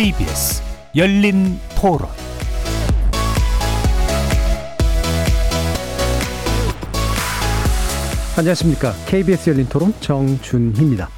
KBS 열린 토론 안녕하십니까. KBS 열린 토론 정준희입니다.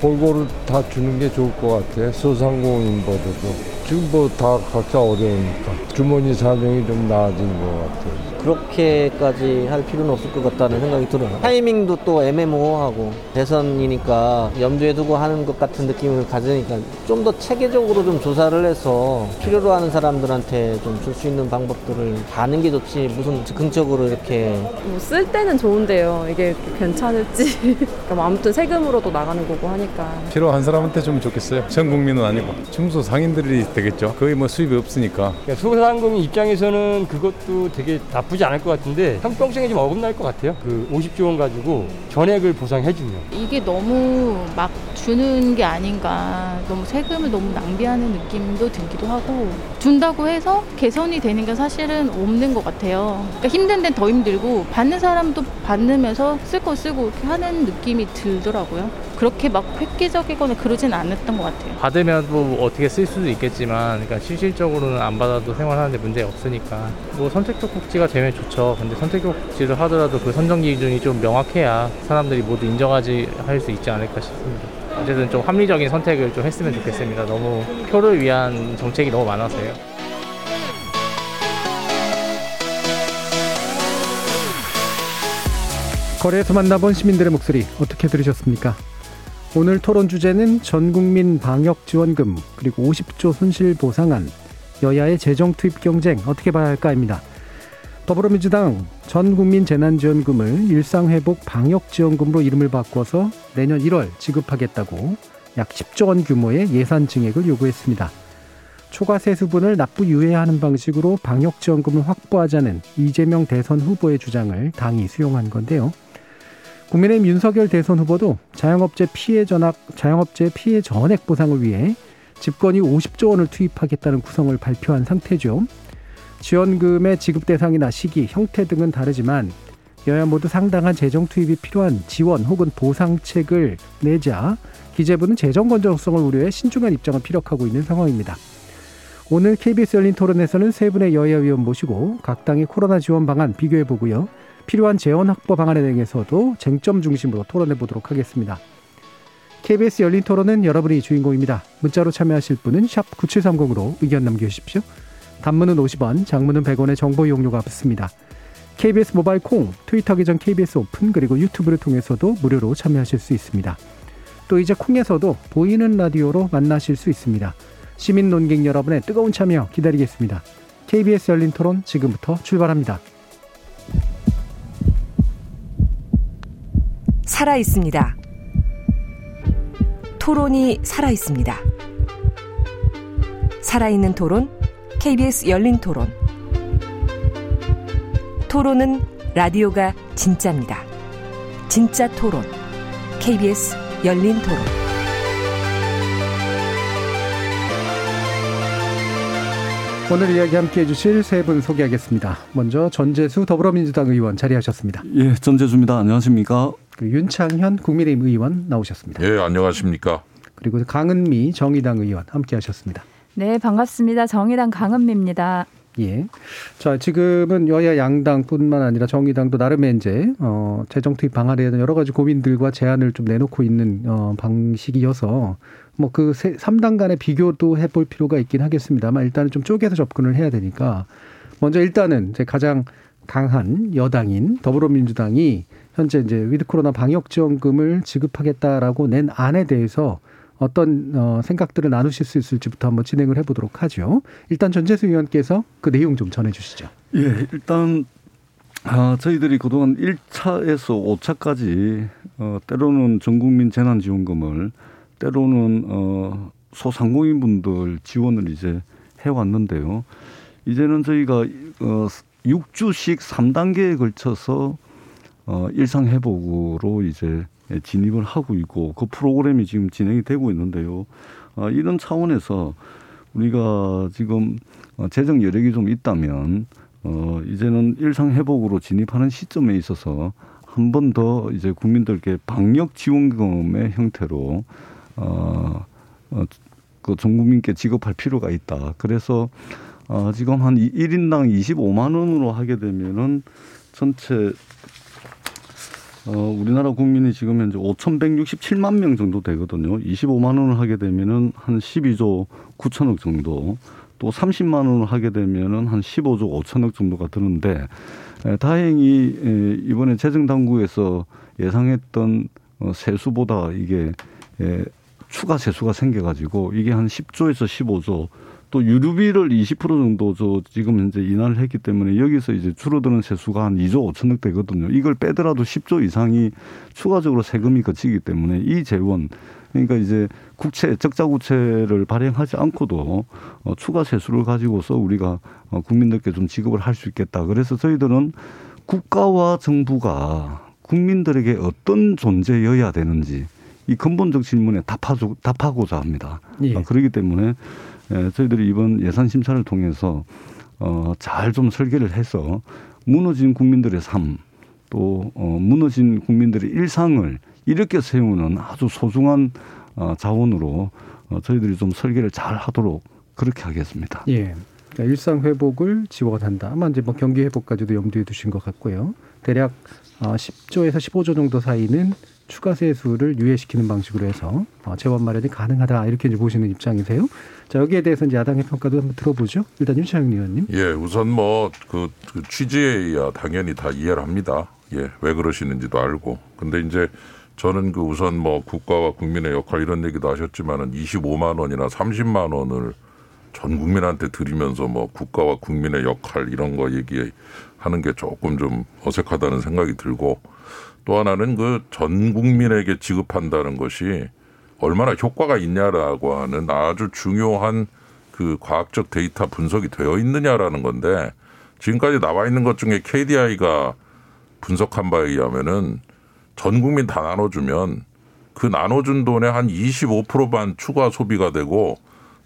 골고루 다 주는 게 좋을 것 같아. 소상공인보다도. 지금 뭐 다 각자 어려우니까. 주머니 사정이 좀 나아진 것 같아. 그렇게까지 할 필요는 없을 것 같다는 생각이 들어요. 타이밍도 또 애매모호하고 대선이니까 염두에 두고 하는 것 같은 느낌을 가지니까 좀 더 체계적으로 좀 조사를 해서 필요로 하는 사람들한테 좀 줄 수 있는 방법들을 하는 게 좋지 무슨 즉흥적으로 이렇게 뭐 쓸 때는 좋은데요. 이게 괜찮을지. 그럼 아무튼 세금으로도 나가는 거고 하니까. 필요한 사람한테 주면 좋겠어요. 전 국민은 아니고 중소 상인들이 되겠죠. 거의 뭐 수입이 없으니까. 그러니까 소상공인 입장에서는 그것도 되게 나쁘지 않을 것 같은데 형평성에 좀 어긋날 것 같아요. 그 50조 원 가지고 전액을 보상해주면. 이게 너무 막 주는 게 아닌가 너무 세금을 너무 낭비하는 느낌도 들기도 하고 준다고 해서 개선이 되는 게 사실은 없는 것 같아요 그러니까 힘든 데는 더 힘들고 받는 사람도 받으면서 쓸 거 쓰고 하는 느낌이 들더라고요 그렇게 막 획기적이거나 그러진 않았던 것 같아요. 받으면 뭐 어떻게 쓸 수도 있겠지만 그러니까 실질적으로는 안 받아도 생활하는데 문제 없으니까. 뭐 선택적 복지가 되면 좋죠. 근데 선택적 복지를 하더라도 그 선정 기준이 좀 명확해야 사람들이 모두 인정하지 할 수 있지 않을까 싶습니다. 어쨌든 좀 합리적인 선택을 좀 했으면 좋겠습니다. 너무 표를 위한 정책이 너무 많아서요. 거리에서 만나본 시민들의 목소리 어떻게 들으셨습니까? 오늘 토론 주제는 전국민 방역지원금 그리고 50조 손실보상안 여야의 재정 투입 경쟁 어떻게 봐야 할까입니다. 더불어민주당 전 국민 재난지원금을 일상회복 방역지원금으로 이름을 바꿔서 내년 1월 지급하겠다고 약 10조 원 규모의 예산 증액을 요구했습니다. 초과 세수분을 납부 유예하는 방식으로 방역지원금을 확보하자는 이재명 대선 후보의 주장을 당이 수용한 건데요. 국민의힘 윤석열 대선 후보도 자영업체 피해 전학, 자영업체 피해 전액 보상을 위해 집권이 50조 원을 투입하겠다는 구성을 발표한 상태죠. 지원금의 지급 대상이나 시기, 형태 등은 다르지만 여야 모두 상당한 재정 투입이 필요한 지원 혹은 보상책을 내자 기재부는 재정 건전성을 우려해 신중한 입장을 피력하고 있는 상황입니다. 오늘 KBS 열린 토론에서는 세 분의 여야 의원 모시고 각 당의 코로나 지원 방안 비교해 보고요. 필요한 재원 확보 방안에 대해서도 쟁점 중심으로 토론해 보도록 하겠습니다. KBS 열린 토론은 여러분이 주인공입니다. 문자로 참여하실 분은 9730으로 의견 남겨주십시오. 단문은 50원, 장문은 100원의 정보 이용료가 붙습니다. KBS 모바일 콩, 트위터 계정 KBS 오픈 그리고 유튜브를 통해서도 무료로 참여하실 수 있습니다. 또 이제 콩에서도 보이는 라디오로 만나실 수 있습니다. 시민 논객 여러분의 뜨거운 참여 기다리겠습니다. KBS 열린 토론 지금부터 출발합니다. 살아 있습니다. 토론이 살아 있습니다. 살아있는 토론, KBS 열린 토론. 토론은 라디오가 진짜입니다. 진짜 토론, KBS 열린 토론. 오늘 이야기 함께 해주실 세 분 소개하겠습니다. 먼저 전재수 더불어민주당 의원 자리하셨습니다. 예, 전재수입니다. 안녕하십니까? 그리고 윤창현 국민의힘 의원 나오셨습니다. 예, 안녕하십니까? 그리고 강은미 정의당 의원 함께 하셨습니다. 네, 반갑습니다. 정의당 강은미입니다. 예. 자, 지금은 여야 양당뿐만 아니라 정의당도 나름의 이제 어 재정 투입 방안에 대한 여러 가지 고민들과 제안을 좀 내놓고 있는 어 방식이어서 뭐 그 3당 간의 비교도 해볼 필요가 있긴 하겠습니다만 일단은 좀 쪼개서 접근을 해야 되니까 먼저 일단은 이제 가장 강한 여당인 더불어민주당이 현재 이제 위드 코로나 방역 지원금을 지급하겠다라고 낸 안에 대해서 어떤 어, 생각들을 나누실 수 있을지부터 한번 진행을 해보도록 하죠. 일단 전재수 의원께서 그 내용 좀 전해주시죠. 예, 일단 아, 저희들이 그동안 1차에서 5차까지 어, 때로는 전국민 재난지원금을 때로는 어, 소상공인분들 지원을 이제 해왔는데요. 이제는 저희가 어, 6주씩 3단계에 걸쳐서 어, 일상회복으로 이제 진입을 하고 있고 그 프로그램이 지금 진행이 되고 있는데요. 어, 이런 차원에서 우리가 지금 어, 재정 여력이 좀 있다면 어, 이제는 일상 회복으로 진입하는 시점에 있어서 한 번 더 이제 국민들께 방역 지원금의 형태로 어, 어, 그 전 국민께 지급할 필요가 있다. 그래서 어, 지금 한 1인당 25만 원으로 하게 되면은 전체 어, 우리나라 국민이 지금 현재 5,167만 명 정도 되거든요. 25만 원을 하게 되면은 한 12조 9천억 정도, 또 30만 원을 하게 되면은 한 15조 5천억 정도가 드는데 에, 다행히 에, 이번에 재정 당국에서 예상했던 어, 세수보다 이게 에, 추가 세수가 생겨가지고 이게 한 10조에서 15조 또 유류비를 20% 정도 저 지금 현재 인하를 했기 때문에 여기서 이제 줄어드는 세수가 한 2조 5천억 되거든요. 이걸 빼더라도 10조 이상이 추가적으로 세금이 거치기 때문에 이 재원 그러니까 이제 국채 적자 국채를 발행하지 않고도 어, 추가 세수를 가지고서 우리가 어, 국민들께 좀 지급을 할 수 있겠다. 그래서 저희들은 국가와 정부가 국민들에게 어떤 존재여야 되는지 이 근본적 질문에 답하고자 합니다. 예. 어, 그렇기 때문에 예, 저희들이 이번 예산 심사를 통해서 어, 잘 좀 설계를 해서 무너진 국민들의 삶, 또 어, 무너진 국민들의 일상을 이렇게 세우는 아주 소중한 어, 자원으로 어, 저희들이 좀 설계를 잘 하도록 그렇게 하겠습니다. 예. 그러니까 일상 회복을 지원한다. 아마 이제 뭐 경기 회복까지도 염두에 두신 것 같고요. 대략 어, 10조에서 15조 정도 사이는 추가 세수를 유예시키는 방식으로 해서 어, 재원 마련이 가능하다 이렇게 이제 보시는 입장이세요. 자 여기에 대해서 이제 야당의 평가도 한번 들어보죠. 일단 윤창현 의원님. 예, 우선 뭐그 취지에야 당연히 다 이해를 합니다. 예, 왜 그러시는지도 알고. 근데 이제 저는 그 우선 뭐 국가와 국민의 역할 이런 얘기도 하셨지만은 25만 원이나 30만 원을 전 국민한테 드리면서 뭐 국가와 국민의 역할 이런 거 얘기하는 게 조금 좀 어색하다는 생각이 들고 또 하나는 그 전 국민에게 지급한다는 것이 얼마나 효과가 있냐라고 하는 아주 중요한 그 과학적 데이터 분석이 되어 있느냐라는 건데 지금까지 나와 있는 것 중에 KDI가 분석한 바에 의하면은 전 국민 다 나눠주면 그 나눠준 돈의 한 25%만 추가 소비가 되고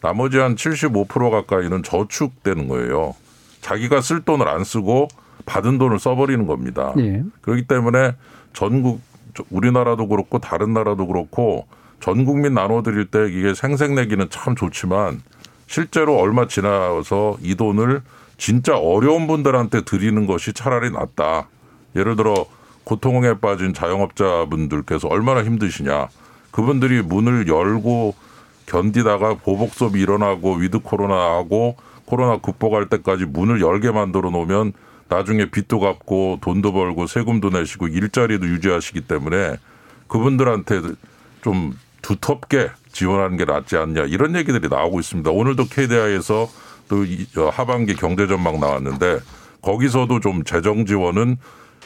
나머지 한 75% 가까이는 저축되는 거예요. 자기가 쓸 돈을 안 쓰고 받은 돈을 써버리는 겁니다. 예. 그렇기 때문에 전국 우리나라도 그렇고 다른 나라도 그렇고 전 국민 나눠드릴 때 이게 생색내기는 참 좋지만 실제로 얼마 지나서 이 돈을 진짜 어려운 분들한테 드리는 것이 차라리 낫다. 예를 들어 고통에 빠진 자영업자분들께서 얼마나 힘드시냐. 그분들이 문을 열고 견디다가 보복 소비가 일어나고 위드 코로나하고 코로나 극복할 때까지 문을 열게 만들어 놓으면 나중에 빚도 갚고 돈도 벌고 세금도 내시고 일자리도 유지하시기 때문에 그분들한테 좀 두텁게 지원하는 게 낫지 않냐 이런 얘기들이 나오고 있습니다. 오늘도 KDI에서 또 하반기 경제 전망 나왔는데 거기서도 좀 재정 지원은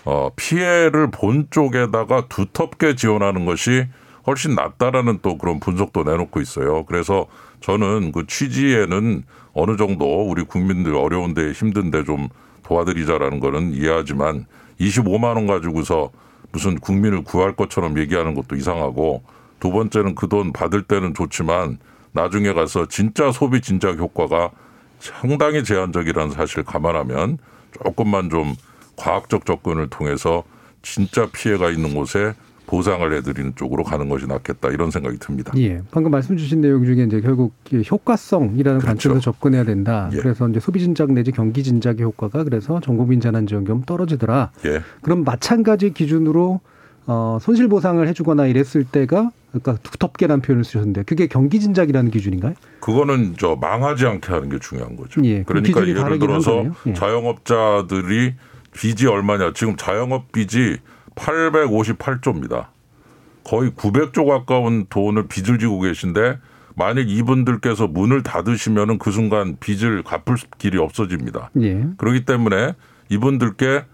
어 피해를 본 쪽에다가 두텁게 지원하는 것이 훨씬 낫다라는 또 그런 분석도 내놓고 있어요. 그래서 저는 그 취지에는 어느 정도 우리 국민들 어려운데 힘든데 좀 도와드리자라는 거는 이해하지만 25만 원 가지고서 무슨 국민을 구할 것처럼 얘기하는 것도 이상하고 두 번째는 그 돈 받을 때는 좋지만 나중에 가서 진짜 소비 진작 효과가 상당히 제한적이라는 사실을 감안하면 조금만 좀 과학적 접근을 통해서 진짜 피해가 있는 곳에 보상을 해드리는 쪽으로 가는 것이 낫겠다 이런 생각이 듭니다. 예. 방금 말씀 주신 내용 중에 이제 결국 효과성이라는 그렇죠. 관점에서 접근해야 된다. 예. 그래서 이제 소비 진작 내지 경기 진작의 효과가 그래서 전국민 재난지원금 떨어지더라. 예. 그럼 마찬가지 기준으로 어, 손실 보상을 해주거나 이랬을 때가 그러니까 두텁게라는 표현을 쓰셨는데 그게 경기 진작이라는 기준인가요? 그거는 저 망하지 않게 하는 게 중요한 거죠. 예, 그러니까 예를 들어서. 예. 자영업자들이 빚이 얼마냐? 지금 자영업 빚이 858조입니다. 거의 900조 가까운 돈을 빚을 지고 계신데 만약 이분들께서 문을 닫으시면은 그 순간 빚을 갚을 길이 없어집니다. 예. 그렇기 때문에 이분들께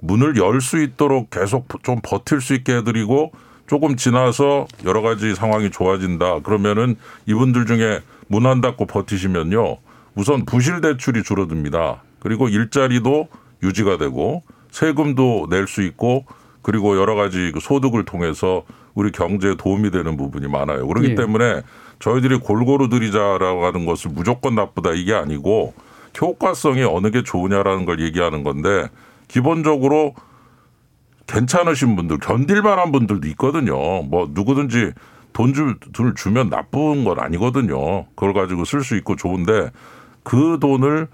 문을 열 수 있도록 계속 좀 버틸 수 있게 해드리고 조금 지나서 여러 가지 상황이 좋아진다. 그러면은 이분들 중에 문 안 닫고 버티시면요. 우선 부실 대출이 줄어듭니다. 그리고 일자리도 유지가 되고 세금도 낼 수 있고 그리고 여러 가지 그 소득을 통해서 우리 경제에 도움이 되는 부분이 많아요. 그렇기 예. 때문에 저희들이 골고루 드리자라고 하는 것을 무조건 나쁘다 이게 아니고 효과성이 어느 게 좋으냐라는 걸 얘기하는 건데 기본적으로 괜찮으신 분들, 견딜 만한 분들도 있거든요. 뭐 누구든지 돈 줄, 돈을 주면 나쁜 건 아니거든요. 그걸 가지고 쓸 수 있고 좋은데 그 돈을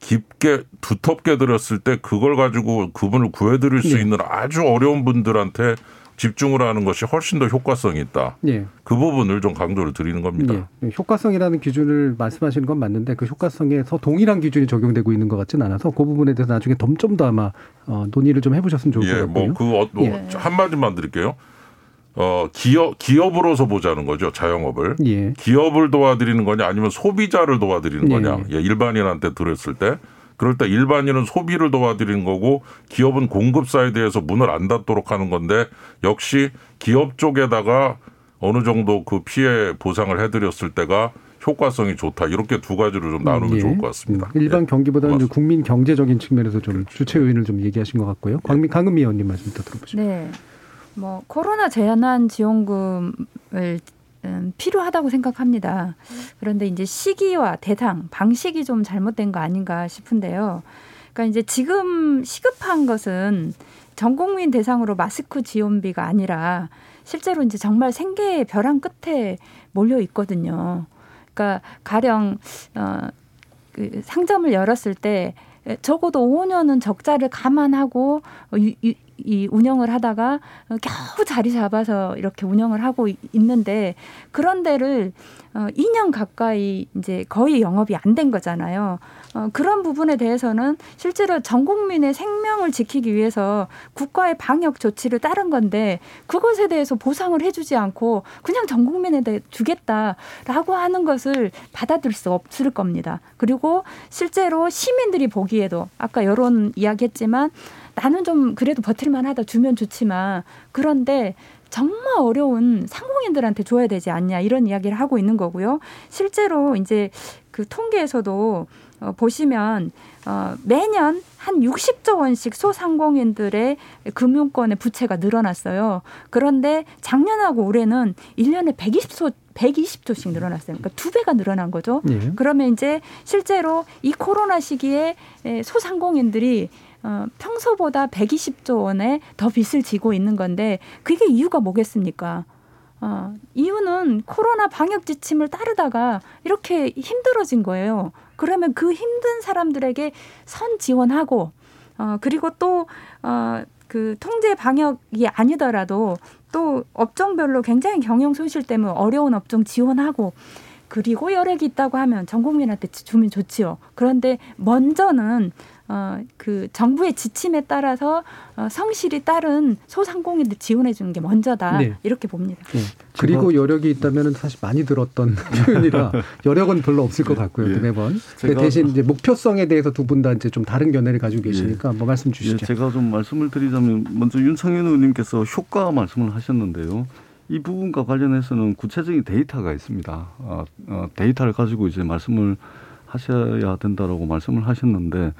깊게 두텁게 들였을 때 그걸 가지고 그분을 구해드릴 수 예. 있는 아주 어려운 분들한테 집중을 하는 것이 훨씬 더 효과성이 있다. 예. 그 부분을 좀 강조를 드리는 겁니다. 예. 효과성이라는 기준을 말씀하시는 건 맞는데 그 효과성에서 동일한 기준이 적용되고 있는 것 같지는 않아서 그 부분에 대해서 나중에 좀 더 아마 어, 논의를 좀 해보셨으면 좋을 것 예, 같고요. 뭐 그 어, 뭐 예. 한 마디만 드릴게요. 어, 기업 기업으로서 보자는 거죠. 자영업을. 예. 기업을 도와드리는 거냐 아니면 소비자를 도와드리는 예, 거냐. 예, 일반인한테 들었을 때 그럴 때 일반인은 소비를 도와드리는 거고 기업은 공급 사이드에서 문을 안 닫도록 하는 건데 역시 기업 쪽에다가 어느 정도 그 피해 보상을 해드렸을 때가 효과성이 좋다. 이렇게 두 가지로 좀 나누면 예. 좋을 것 같습니다. 음, 일반 경기보다는 좀 국민 경제적인 측면에서 좀 주체 요인을 좀 얘기하신 것 같고요. 광민 강은미 의원님 말씀 더 들어보죠. 네. 뭐 코로나 재난 지원금을 음, 필요하다고 생각합니다. 그런데 이제 시기와 대상, 방식이 좀 잘못된 거 아닌가 싶은데요. 그러니까 이제 지금 시급한 것은 전 국민 대상으로 마스크 지원비가 아니라 실제로 이제 정말 생계의 벼랑 끝에 몰려 있거든요. 그러니까 가령 어, 그 상점을 열었을 때 적어도 5년은 적자를 감안하고 이 운영을 하다가 겨우 자리 잡아서 이렇게 운영을 하고 있는데 그런 데를 어 2년 가까이 이제 거의 영업이 안 된 거잖아요. 어 그런 부분에 대해서는 실제로 전 국민의 생명을 지키기 위해서 국가의 방역 조치를 따른 건데 그것에 대해서 보상을 해주지 않고 그냥 전 국민에 대해 주겠다라고 하는 것을 받아들일 수 없을 겁니다. 그리고 실제로 시민들이 보기에도 아까 여론 이야기했지만 나는 좀 그래도 버틸만 하다 주면 좋지만 그런데 정말 어려운 상공인들한테 줘야 되지 않냐 이런 이야기를 하고 있는 거고요. 실제로 이제 그 통계에서도 어, 보시면 어, 매년 한 60조 원씩 소상공인들의 금융권의 부채가 늘어났어요. 그런데 작년하고 올해는 1년에 120조 120조씩 늘어났어요. 그러니까 두 배가 늘어난 거죠. 예. 그러면 이제 실제로 이 코로나 시기에 에, 소상공인들이 어, 평소보다 120조 원의 더 빚을 지고 있는 건데 그게 이유가 뭐겠습니까? 어, 이유는 코로나 방역 지침을 따르다가 이렇게 힘들어진 거예요. 그러면 그 힘든 사람들에게 선 지원하고 어, 그리고 또 어, 그 통제 방역이 아니더라도 또 업종별로 굉장히 경영 손실 때문에 어려운 업종 지원하고 그리고 여력이 있다고 하면 전 국민한테 주면 좋지요. 그런데 먼저는 어, 그 정부의 지침에 따라서 어, 성실히 따른 소상공인들 지원해 주는 게 먼저다 네. 이렇게 봅니다. 예. 그리고 여력이 있다면 사실 많이 들었던 표현이라 여력은 별로 없을 것 같고요. 예. 매번. 근데 대신 이제 목표성에 대해서 두 분 다 이제 좀 다른 견해를 가지고 계시니까 한번 말씀 주시죠. 예, 제가 좀 말씀을 드리자면 먼저 윤창현 의원님께서 효과 말씀을 하셨는데요. 이 부분과 관련해서는 구체적인 데이터가 있습니다. 어, 어, 데이터를 가지고 이제 말씀을 하셔야 된다라고 말씀을 하셨는데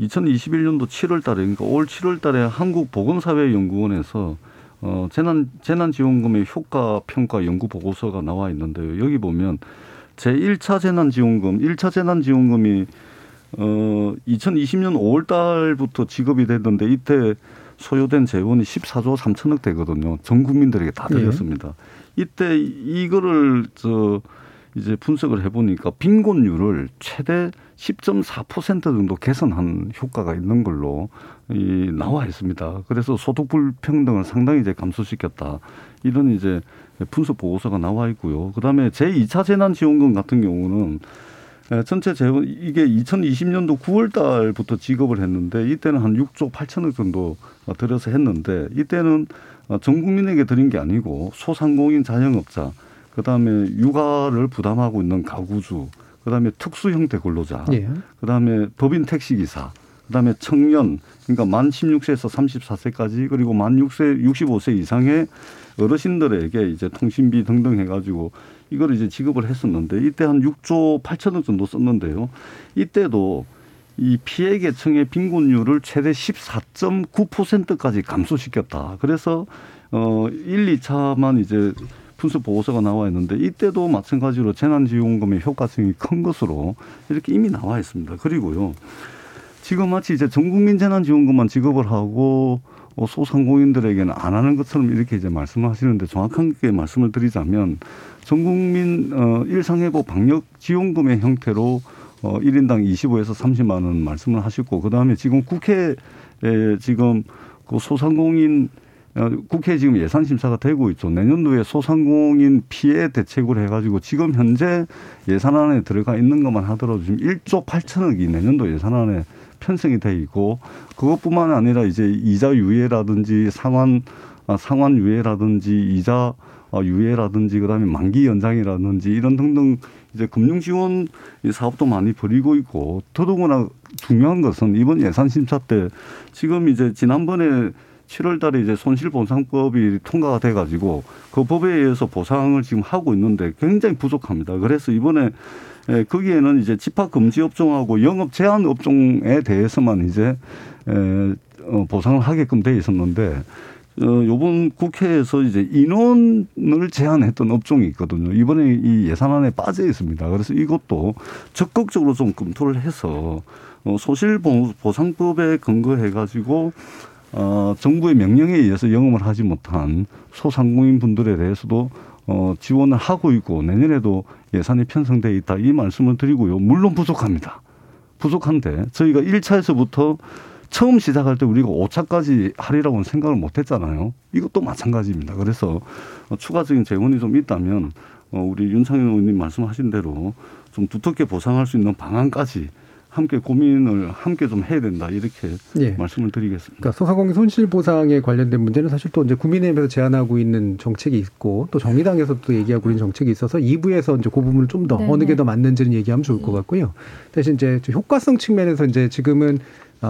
2021년도 7월 달에 그러니까 올 7월 달에 한국 보건사회 연구원에서 어, 재난 재난 지원금의 효과 평가 연구 보고서가 나와 있는데요. 여기 보면 제 1차 재난 지원금, 1차 재난 지원금이 어 2020년 5월 달부터 지급이 됐는데 이때 소요된 재원이 14조 3천억 되거든요. 전 국민들에게 다 드렸습니다. 이때 이거를 저 이제 분석을 해보니까 빈곤율을 최대 10.4% 정도 개선한 효과가 있는 걸로 이 나와 있습니다. 그래서 소득 불평등을 상당히 이제 감소시켰다. 이런 이제 분석 보고서가 나와 있고요. 그다음에 제 2차 재난 지원금 같은 경우는 예, 전체 재원 이게 2020년도 9월 달부터 지급을 했는데 이때는 한 6조 8천억 정도 들여서 했는데 이때는 어, 전 국민에게 드린 게 아니고 소상공인 자영업자 그다음에 육아를 부담하고 있는 가구주 그다음에 특수 형태 근로자 예. 그다음에 법인 택시 기사 그다음에 청년 그러니까 만 16세에서 34세까지 그리고 만 6세 65세 이상의 어르신들에게 이제 통신비 등등 해가지고 이걸 이제 지급을 했었는데 이때 한 6조 8천억 정도 썼는데요. 이때도 이 피해 계층의 빈곤율을 최대 14.9%까지 감소시켰다. 그래서 어 1, 2차만 이제 분석 보고서가 나와 있는데 이때도 마찬가지로 재난지원금의 효과성이 큰 것으로 이렇게 이미 나와 있습니다. 그리고요. 지금 마치 이제 전국민 재난지원금만 지급을 하고 어, 소상공인들에게는 안 하는 것처럼 이렇게 이제 말씀을 하시는데 정확하게 말씀을 드리자면 전국민 어, 일상회복 방역 지원금의 형태로 어, 1인당 25에서 30만 원 말씀을 하셨고 그다음에 지금 국회에 지금 그 소상공인 어, 국회 지금 예산 심사가 되고 있죠. 내년도에 소상공인 피해 대책으로 해가지고 지금 현재 예산안에 들어가 있는 것만 하더라도 지금 1조 8천억이 내년도 예산안에 편성이 돼 있고 그것뿐만 아니라 이제 이자 유예라든지 상환 아, 상환 유예라든지 이자 어, 유예라든지 그다음에 만기 연장이라든지 이런 등등 이제 금융 지원 사업도 많이 벌이고 있고 더더구나 중요한 것은 이번 예산 심사 때 지금 이제 지난번에 7월 달에 이제 손실보상법이 통과가 돼 가지고 그 법에 의해서 보상을 지금 하고 있는데 굉장히 부족합니다. 그래서 이번에 에, 거기에는 이제 집합 금지 업종하고 영업 제한 업종에 대해서만 이제 에, 어, 보상을 하게끔 돼 있었는데 어, 요번 국회에서 이제 인원을 제한했던 업종이 있거든요. 이번에 이 예산안에 빠져 있습니다. 그래서 이것도 적극적으로 좀 검토를 해서 어, 소실보상법에 근거해 가지고 어, 정부의 명령에 의해서 영업을 하지 못한 소상공인 분들에 대해서도 어, 지원을 하고 있고 내년에도 예산이 편성돼 있다 이 말씀을 드리고요. 물론 부족합니다. 부족한데 저희가 1차에서부터 처음 시작할 때 우리가 5차까지 하리라고는 생각을 못 했잖아요. 이것도 마찬가지입니다. 그래서 추가적인 재원이 좀 있다면 어, 우리 윤창현 의원님 말씀하신 대로 좀 두텁게 보상할 수 있는 방안까지 함께 고민을 함께 좀 해야 된다 이렇게 예. 말씀을 드리겠습니다. 그러니까 소상공인 손실 보상에 관련된 문제는 사실 또 이제 국민의힘에서 제안하고 있는 정책이 있고 또 정의당에서 또 얘기하고 있는 정책이 있어서 2부에서 이제 그 부분을 좀더 네네. 어느 게 더 맞는지는 얘기하면 좋을 것 같고요. 대신 이제 좀 효과성 측면에서 이제 지금은 아,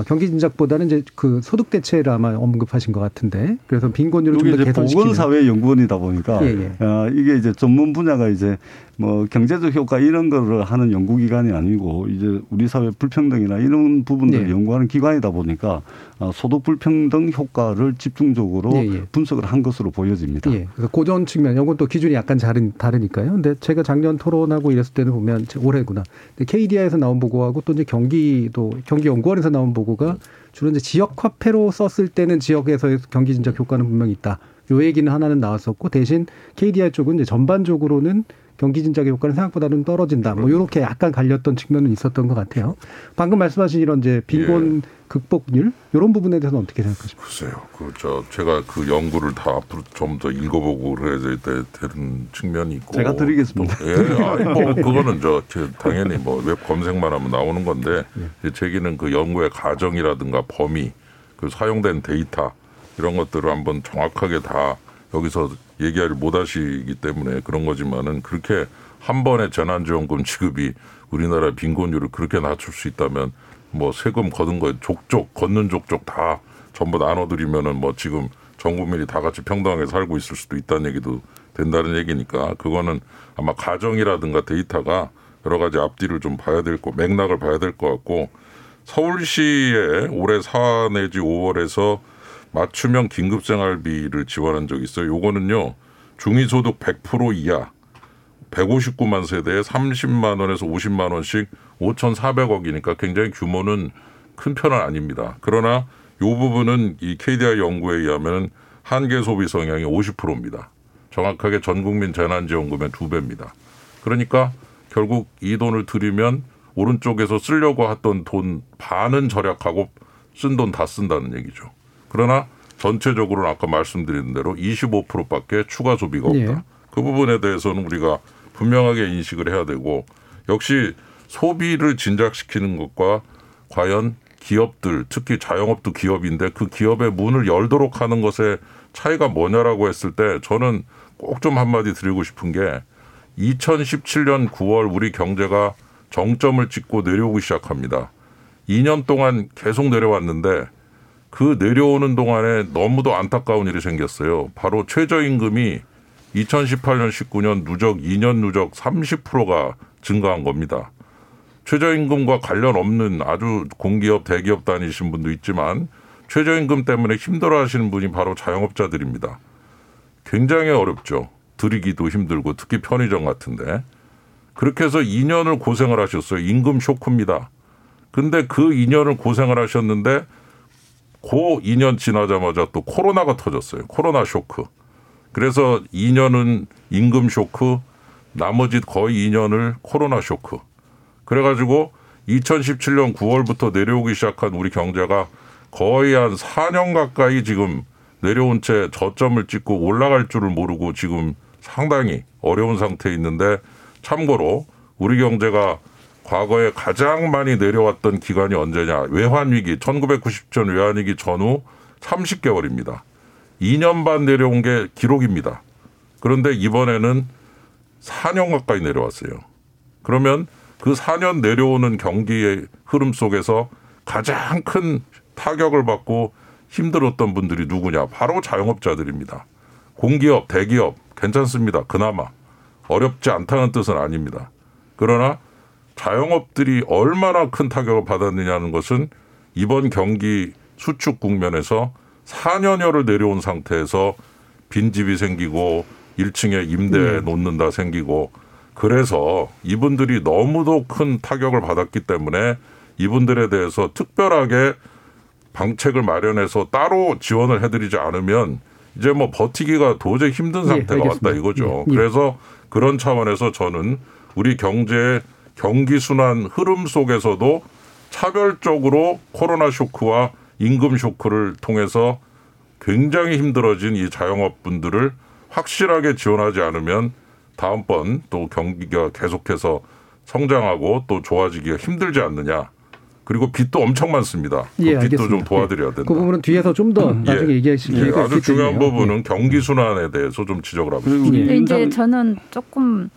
경기 진작보다는 이제 그 소득 대체를 아마 언급하신 것 같은데 그래서 빈곤율을 좀 더 개선시키는 보건사회 연구원이다 보니까 예, 예. 어, 이게 이제 전문 분야가 이제 뭐 경제적 효과 이런 거를 하는 연구기관이 아니고 이제 우리 사회 불평등이나 이런 부분들을 예. 연구하는 기관이다 보니까 어, 소득 불평등 효과를 집중적으로 예, 예. 분석을 한 것으로 보여집니다. 예. 그래서 고전 측면, 이건 또 기준이 약간 다른, 다르니까요. 근데 제가 작년 토론하고 이랬을 때는 보면 제- 올해구나. 근데 KDI에서 나온 보고하고 또 이제 경기도, 경기 연구원에서 나온 보고가 주로 이제 지역 화폐로 썼을 때는 지역에서의 경기 진작 효과는 분명히 있다. 요 얘기는 하나는 나왔었고 대신 KDI 쪽은 이제 전반적으로는 경기 진작의 효과는 생각보다는 떨어진다. 뭐 이렇게 약간 갈렸던 측면은 있었던 것 같아요. 방금 말씀하신 이런 이제 빈곤 극복률 이런 부분에 대해서는 어떻게 생각하십니까? 글쎄요. 그 저 제가 그 연구를 다 앞으로 좀 더 읽어보고 그래야 될때 되는 측면이 있고. 제가 드리겠습니다. 또, 예, 아니 뭐 그거는 저 제- 당연히 뭐 웹 검색만 하면 나오는 건데 예. 제 얘기는 그 연구의 과정이라든가 범위, 그 사용된 데이터 이런 것들을 한번 정확하게 다 여기서 얘기를 못 하시기 때문에 그런 거지만은 그렇게 한 번에 재난지원금 지급이 우리나라 빈곤율을 그렇게 낮출 수 있다면 뭐 세금 거둔 거 족족 걷는 족족 다 전부 나눠드리면은 뭐 지금 전 국민이 다 같이 평등하게 살고 있을 수도 있다는 얘기도 된다는 얘기니까 그거는 아마 가정이라든가 데이터가 여러 가지 앞뒤를 좀 봐야 될 거, 맥락을 봐야 될 것 같고 서울시에 올해 4 내지 5월에서 맞춤형 긴급생활비를 지원한 적이 있어요. 요거는요 중위소득 100% 이하 159만 세대에 30만 원에서 50만 원씩 5,400억이니까 굉장히 규모는 큰 편은 아닙니다. 그러나 요 부분은 이 KDI 연구에 의하면 한계 소비 성향이 50%입니다. 정확하게 전 국민 재난지원금의 두 배입니다. 그러니까 결국 이 돈을 들이면 오른쪽에서 쓰려고 했던 돈 반은 절약하고 쓴 돈 다 쓴다는 얘기죠. 그러나 전체적으로는 아까 말씀드린 대로 25%밖에 추가 소비가 없다. 예. 그 부분에 대해서는 우리가 분명하게 인식을 해야 되고 역시 소비를 진작시키는 것과 과연 기업들 특히 자영업도 기업인데 그 기업의 문을 열도록 하는 것의 차이가 뭐냐라고 했을 때 저는 꼭 좀 한마디 드리고 싶은 게 2017년 9월 우리 경제가 정점을 찍고 내려오기 시작합니다. 2년 동안 계속 내려왔는데 그 내려오는 동안에 너무도 안타까운 일이 생겼어요. 바로 최저임금이 2018년 19년 누적 2년 누적 30%가 증가한 겁니다. 최저임금과 관련 없는 아주 공기업, 대기업 다니신 분도 있지만 최저임금 때문에 힘들어 하시는 분이 바로 자영업자들입니다. 굉장히 어렵죠. 드리기도 힘들고 특히 편의점 같은데. 그렇게 해서 2년을 고생을 하셨어요. 임금 쇼크입니다. 근데 그 2년을 고생을 하셨는데 그 2년 지나자마자 또 코로나가 터졌어요. 코로나 쇼크. 그래서 2년은 임금 쇼크, 나머지 거의 2년을 코로나 쇼크. 그래가지고 2017년 9월부터 내려오기 시작한 우리 경제가 거의 한 4년 가까이 지금 내려온 채 저점을 찍고 올라갈 줄을 모르고 지금 상당히 어려운 상태에 있는데 참고로 우리 경제가 과거에 가장 많이 내려왔던 기간이 언제냐. 외환 위기, 1990년 외환 위기 전후 30개월입니다. 2년 반 내려온 게 기록입니다. 그런데 이번에는 4년 가까이 내려왔어요. 그러면 그 4년 내려오는 경기의 흐름 속에서 가장 큰 타격을 받고 힘들었던 분들이 누구냐? 바로 자영업자들입니다. 공기업, 대기업 괜찮습니다. 그나마 어렵지 않다는 뜻은 아닙니다. 그러나 자영업들이 얼마나 큰 타격을 받았느냐는 것은 이번 경기 수축 국면에서 4년여를 내려온 상태에서 빈집이 생기고 1층에 임대 네. 놓는다 생기고 그래서 이분들이 너무도 큰 타격을 받았기 때문에 이분들에 대해서 특별하게 방책을 마련해서 따로 지원을 해드리지 않으면 이제 뭐 버티기가 도저히 힘든 예, 상태가 알겠습니다. 왔다 이거죠. 예, 예. 그래서 그런 차원에서 저는 우리 경제의 경기 순환 흐름 속에서도 차별적으로 코로나 쇼크와 임금 쇼크를 통해서 굉장히 힘들어진 이 자영업 분들을 확실하게 지원하지 않으면 다음번 또 경기가 계속해서 성장하고 또 좋아지기가 힘들지 않느냐. 그리고 빚도 엄청 많습니다. 그 예, 빚도. 좀 도와드려야 예. 된다. 그 부분은 뒤에서 좀더 예. 나중에 얘기하실 예, 기회가 아주 있기 중요한 때문에요. 부분은 예. 경기 순환에 대해서 좀 지적을 합니다. 근데 이제 저는 조금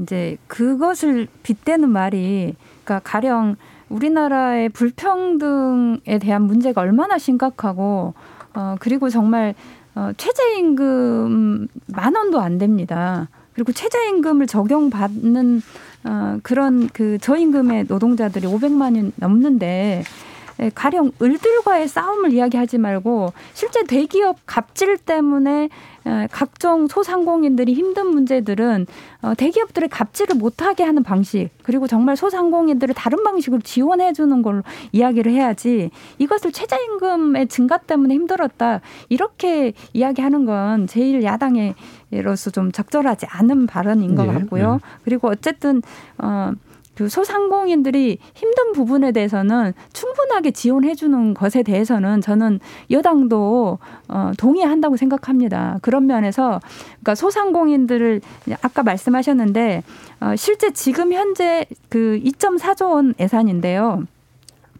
이제 그것을 빗대는 말이 그러니까 가령 우리나라의 불평등에 대한 문제가 얼마나 심각하고 어 그리고 정말 어 최저임금 만 원도 안 됩니다. 그리고 최저임금을 적용받는 어 그런 그 저임금의 노동자들이 500만이 넘는데 에, 가령 을들과의 싸움을 이야기하지 말고 실제 대기업 갑질 때문에 에, 각종 소상공인들이 힘든 문제들은 어, 대기업들의 갑질을 못하게 하는 방식 그리고 정말 소상공인들을 다른 방식으로 지원해 주는 걸로 이야기를 해야지 이것을 최저임금의 증가 때문에 힘들었다 이렇게 이야기하는 건 제일 야당으로서 좀 적절하지 않은 발언인 것 예, 같고요. 예. 그리고 어쨌든 어. 그 소상공인들이 힘든 부분에 대해서는 충분하게 지원해 주는 것에 대해서는 저는 여당도 어, 동의한다고 생각합니다. 그런 면에서 그러니까 소상공인들을 아까 말씀하셨는데 어, 실제 지금 현재 그 2.4조 원 예산인데요.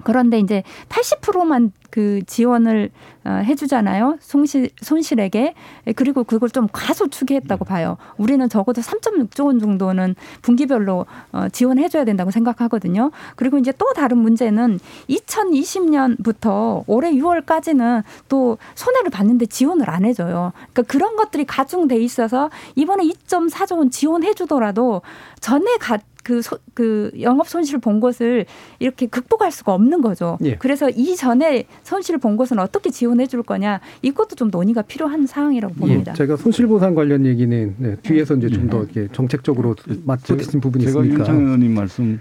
그런데 이제 80%만 그 지원을 어, 해주잖아요. 손실, 손실에게. 예, 그리고 그걸 좀 과소추게 했다고 봐요. 우리는 적어도 3.6조 원 정도는 분기별로 어, 지원해줘야 된다고 생각하거든요. 그리고 이제 또 다른 문제는 2020년부터 올해 6월까지는 또 손해를 봤는데 지원을 안 해줘요. 그러니까 그런 것들이 가중돼 있어서 이번에 2.4조 원 지원해주더라도 전에 가, 그, 소, 그 영업 손실을 본 것을 이렇게 극복할 수가 없는 거죠. 예. 그래서 이전에 손실을 본 것은 어떻게 지원해 줄 거냐 이것도 좀 논의가 필요한 사항이라고 봅니다. 예, 제가 손실 보상 관련 얘기는 네, 뒤에서 이제 좀 더 이렇게 정책적으로 맞붙으신 부분이 제가 있으니까. 윤창 의원님 말씀에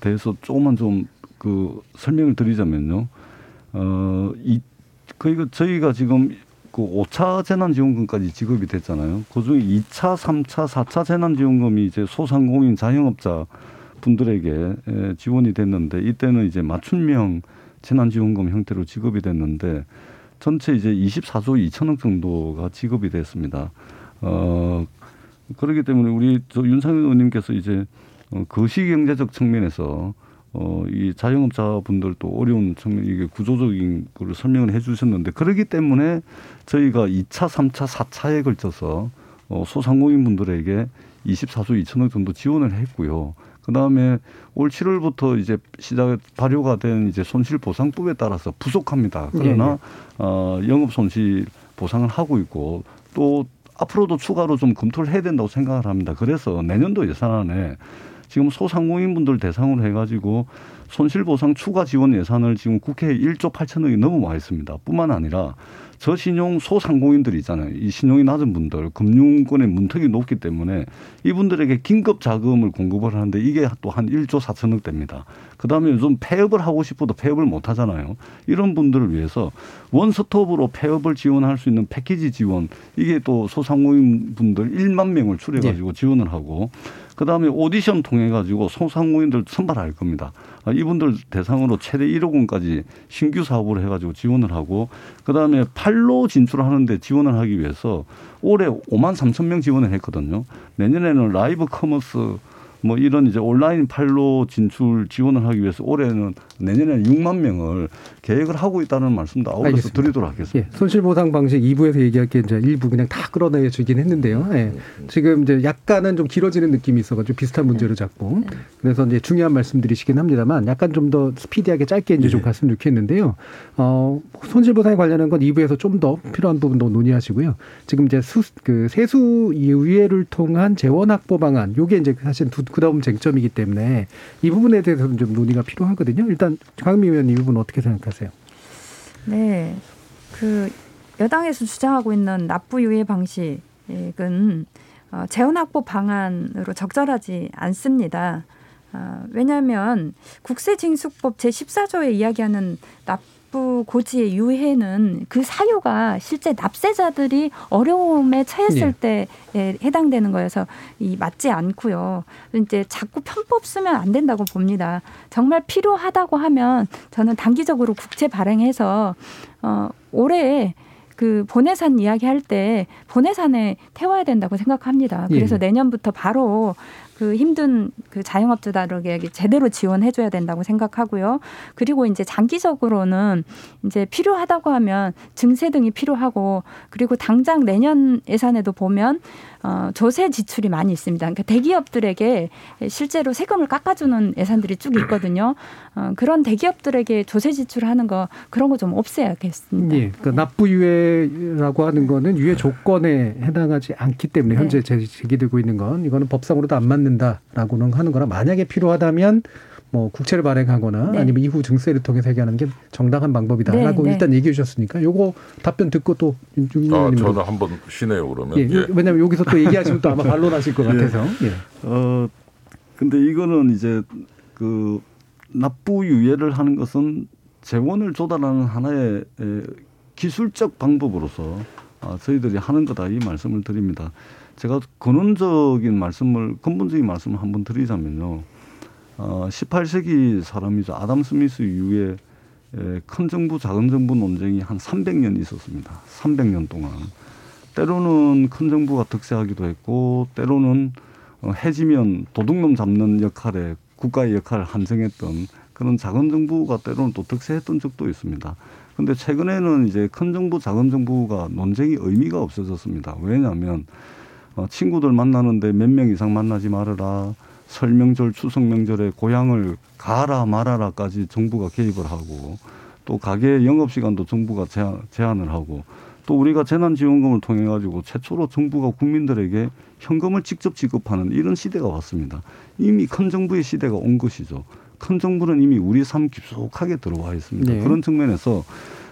대해서 조금만 좀 그 설명을 드리자면요. 어, 이, 그니까 저희가 지금 그 5차 재난지원금까지 지급이 됐잖아요. 그 중에 2차, 3차, 4차 재난지원금이 이제 소상공인 자영업자 분들에게 에, 지원이 됐는데 이때는 이제 맞춤형 재난지원금 형태로 지급이 됐는데 전체 이제 24조 2천억 정도가 지급이 됐습니다. 어, 그렇기 때문에 우리 저 윤상현 의원님께서 이제 어, 거시경제적 측면에서 어, 이 자영업자 분들도 어려운 측면, 이게 구조적인 거를 설명을 해 주셨는데, 그렇기 때문에 저희가 2차, 3차, 4차에 걸쳐서 어, 소상공인 분들에게 24조 2천억 정도 지원을 했고요. 그 다음에 올 7월부터 이제 시작, 발효가 된 이제 손실 보상법에 따라서 부족합니다. 그러나, 예, 예. 어, 영업 손실 보상을 하고 있고, 또 앞으로도 추가로 좀 검토를 해야 된다고 생각을 합니다. 그래서 내년도 예산안에 지금 소상공인분들 대상으로 해가지고 손실보상 추가 지원 예산을 지금 국회에 1조 8천억이 넘어 와 있습니다. 뿐만 아니라 저신용 소상공인들이 있잖아요. 이 신용이 낮은 분들, 금융권의 문턱이 높기 때문에 이분들에게 긴급 자금을 공급을 하는데 이게 또 한 1조 4천억 됩니다. 그다음에 요즘 폐업을 하고 싶어도 폐업을 못 하잖아요. 이런 분들을 위해서 원스톱으로 폐업을 지원할 수 있는 패키지 지원 이게 또 소상공인 분들 1만 명을 추려 가지고 지원을 하고 그다음에 오디션 통해 가지고 소상공인들 선발할 겁니다. 아, 이분들 대상으로 최대 1억 원까지 신규 사업을 해 가지고 지원을 하고 그다음에 판로 진출하는데 지원을 하기 위해서 올해 5만 3천 명 지원을 했거든요. 내년에는 라이브 커머스 뭐 이런 이제 온라인 판로 진출 지원을 하기 위해서 올해는 내년에는 6만 명을 계획을 하고 있다는 말씀도 아울러서 알겠습니다. 드리도록 하겠습니다. 예, 손실 보상 방식 2부에서 얘기할 게 이제 일부 그냥 다 끌어내 주긴 했는데요. 예. 지금 이제 약간은 좀 길어지는 느낌이 있어가지고 비슷한 문제를 잡고 그래서 이제 중요한 말씀드리시긴 합니다만 약간 좀 더 스피디하게 짧게 이제 좀 갔으면 좋겠는데요. 어, 손실 보상에 관련한 건 2부에서 좀 더 필요한 부분도 논의하시고요. 지금 이제 수, 그 세수 유예를 통한 재원 확보 방안 요게 이제 사실 두, 그다음 쟁점이기 때문에 이 부분에 대해서는 좀 논의가 필요하거든요. 일단 강미 의원님 이 부분 어떻게 생각하세요? 네. 그 여당에서 주장하고 있는 납부 유예 방식은 어, 재원 확보 방안으로 적절하지 않습니다. 어, 왜냐하면 국세징수법 제14조에 이야기하는 납부 고지의 유예는 그 사유가 실제 납세자들이 어려움에 처했을 때에 해당되는 거여서 이 맞지 않고요. 이제 자꾸 편법 쓰면 안 된다고 봅니다. 정말 필요하다고 하면 저는 단기적으로 국채 발행해서 어 올해 그 본해산 이야기할 때 본해산에 태워야 된다고 생각합니다. 그래서 예. 내년부터 바로 그 힘든 그 자영업자들에게 제대로 지원해줘야 된다고 생각하고요. 그리고 이제 장기적으로는 이제 필요하다고 하면 증세 등이 필요하고 그리고 당장 내년 예산에도 보면 어, 조세 지출이 많이 있습니다. 그러니까 대기업들에게 실제로 세금을 깎아주는 예산들이 쭉 있거든요. 어, 그런 대기업들에게 조세 지출하는 거 그런 거 좀 없애야겠습니다. 예, 그러니까 납부 유예라고 하는 거는 유예 조건에 해당하지 않기 때문에 네. 현재 제- 제기되고 있는 건 이거는 법상으로도 안 맞는다라고는 하는 거라 만약에 필요하다면 뭐 국채를 발행하거나 네. 아니면 이후 증세를 통해서 해결하는 게 정당한 방법이다라고 네, 네. 일단 얘기해 주셨으니까 요거 답변 듣고 또 아, 저는 한번 쉬네요 그러면. 예, 예. 왜냐하면 여기서 또 얘기하시면 또 아마 반론하실 것 같아서 예. 어, 근데 이거는 이제 그 납부 유예를 하는 것은 재원을 조달하는 하나의 에, 기술적 방법으로서 아, 저희들이 하는 거다 이 말씀을 드립니다. 제가 근원적인 말씀을 근본적인 말씀을 한번 드리자면요. 어, 18세기 사람이죠. 아담 스미스 이후에 에, 큰 정부 작은 정부 논쟁이 한 300년 있었습니다. 300년 동안. 때로는 큰 정부가 득세하기도 했고 때로는 어, 해지면 도둑놈 잡는 역할에 국가의 역할을 한정했던 그런 작은 정부가 때로는 또 득세했던 적도 있습니다. 근데 최근에는 이제 큰 정부, 작은 정부가 논쟁이 의미가 없어졌습니다. 왜냐하면 어, 친구들 만나는데 몇 명 이상 만나지 말아라. 설 명절, 추석 명절에 고향을 가라 말아라까지 정부가 개입을 하고 또 가게 영업 시간도 정부가 제한, 제한을 하고 또 우리가 재난지원금을 통해 가지고 최초로 정부가 국민들에게 현금을 직접 지급하는 이런 시대가 왔습니다. 이미 큰 정부의 시대가 온 것이죠. 큰 정부는 이미 우리 삶 깊숙하게 들어와 있습니다. 네. 그런 측면에서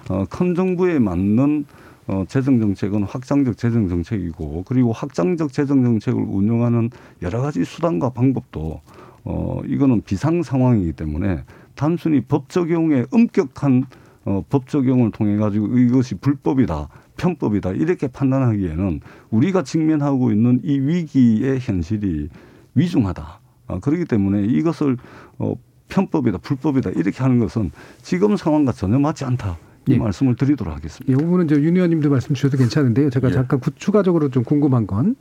어, 큰 정부에 맞는 어, 재정 정책은 확장적 재정 정책이고 그리고 확장적 재정 정책을 운영하는 여러 가지 수단과 방법도 어, 이거는 비상 상황이기 때문에 단순히 법 적용의 엄격한 어, 법 적용을 통해 가지고 이것이 불법이다, 편법이다 이렇게 판단하기에는 우리가 직면하고 있는 이 위기의 현실이 위중하다. 아, 그렇기 때문에 이것을 어, 편법이다, 불법이다 이렇게 하는 것은 지금 상황과 전혀 맞지 않다. 이 예. 말씀을 드리도록 하겠습니다. 이 부분은 저윤 의원님도 말씀 주셔도 괜찮은데요. 제가 예. 잠깐 구- 추가적으로 좀 궁금한 건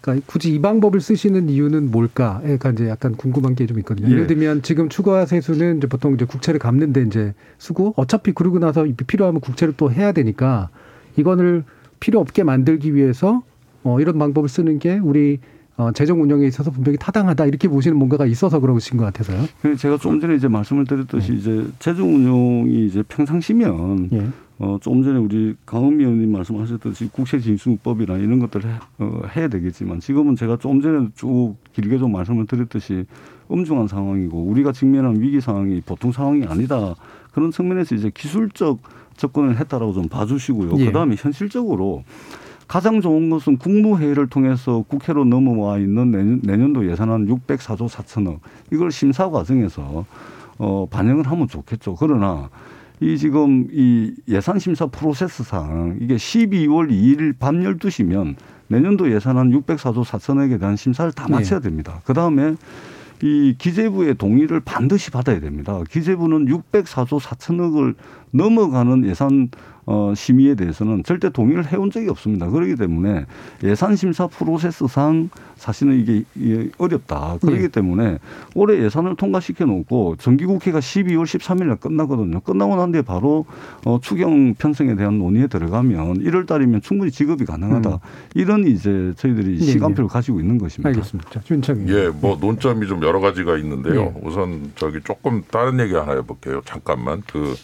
그러니까 굳이 이 방법을 쓰시는 이유는 뭘까가 이제 약간 궁금한 게 좀 있거든요. 예. 예를 들면 지금 추가 세수는 이제 보통 이제 국채를 갚는데 이제 쓰고 어차피 그러고 나서 필요하면 국채를 또 해야 되니까 이거를 필요 없게 만들기 위해서 어 이런 방법을 쓰는 게 우리 어 재정 운영에 있어서 분명히 타당하다 이렇게 보시는 뭔가가 있어서 그러신 것 같아서요. 그 제가 좀 전에 이제 말씀을 드렸듯이 이제 재정 운용이 이제 평상시면 예. 어, 좀 전에 우리 강은 위원님 말씀하셨듯이 국세징수법이나 이런 것들을 해, 어, 해야 되겠지만 지금은 제가 좀 전에 쭉 길게 좀 말씀을 드렸듯이 엄중한 상황이고 우리가 직면한 위기 상황이 보통 상황이 아니다. 그런 측면에서 이제 기술적 접근을 했다라고 좀 봐주시고요. 예. 그다음에 현실적으로 가장 좋은 것은 국무회의를 통해서 국회로 넘어와 있는 내년, 내년 도 예산안 604조 4천억 이걸 심사 과정에서 어, 반영을 하면 좋겠죠. 그러나 이 지금 이 예산 심사 프로세스상 이게 12월 2일 밤 12시면 내년도 예산안 604조 4천억에 대한 심사를 다 마쳐야 됩니다. 그 다음에 이 기재부의 동의를 반드시 받아야 됩니다. 기재부는 604조 4천억을 넘어가는 예산 어, 심의에 대해서는 절대 동의를 해온 적이 없습니다. 그렇기 때문에 예산 심사 프로세스상 사실은 이게, 어렵다. 그렇기 네. 때문에 올해 예산을 통과시켜 놓고 정기국회가 12월 13일 날 끝나거든요. 끝나고 난 뒤에 바로 어, 추경 편성에 대한 논의에 들어가면 1월 달이면 충분히 지급이 가능하다. 음. 이런 이제 저희들이 네, 시간표를 가지고 있는 것입니다. 알겠습니다. 자, 윤창희. 예, 뭐 논점이 좀 여러 가지가 있는데요. 예. 우선 저기 조금 다른 얘기 하나 해볼게요. 잠깐만 그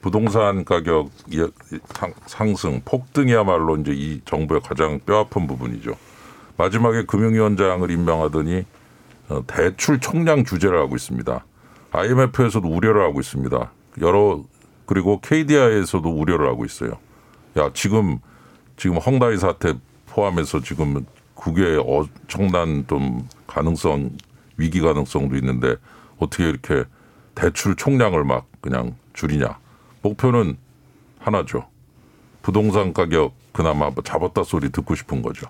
부동산 가격 예- 상- 상승 폭등이야말로 이제 이 정부의 가장 뼈아픈 부분이죠. 마지막에 금융위원장을 임명하더니 어, 대출 총량 규제를 하고 있습니다. IMF에서도 우려를 하고 있습니다. 여러 그리고 KDI에서도 우려를 하고 있어요. 야 지금 지금 헝다이 사태 포함해서 지금 국외 엄청난 좀 가능성 위기 가능성도 있는데 어떻게 이렇게 대출 총량을 막 그냥 줄이냐 목표는 하나죠 부동산 가격 그나마 뭐 잡았다 소리 듣고 싶은 거죠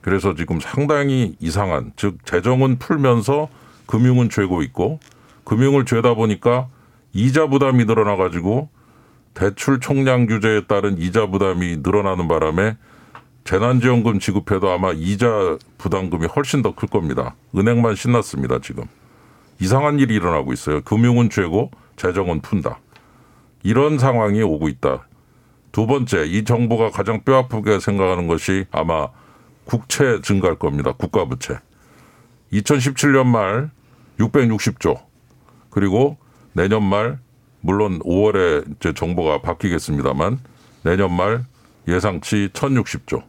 그래서 지금 상당히 이상한 즉 재정은 풀면서 금융은 죄고 있고 금융을 죄다 보니까 이자 부담이 늘어나 가지고 대출 총량 규제에 따른 이자 부담이 늘어나는 바람에 재난지원금 지급해도 아마 이자 부담금이 훨씬 더 클 겁니다. 은행만 신났습니다, 지금. 이상한 일이 일어나고 있어요. 금융은 죄고 재정은 푼다. 이런 상황이 오고 있다. 두 번째, 이 정부가 가장 뼈아프게 생각하는 것이 아마 국채 증가할 겁니다. 국가부채. 2017년 말 660조. 그리고 내년 말 물론 5월에 이제 정부가 바뀌겠습니다만 내년 말 예상치 1060조.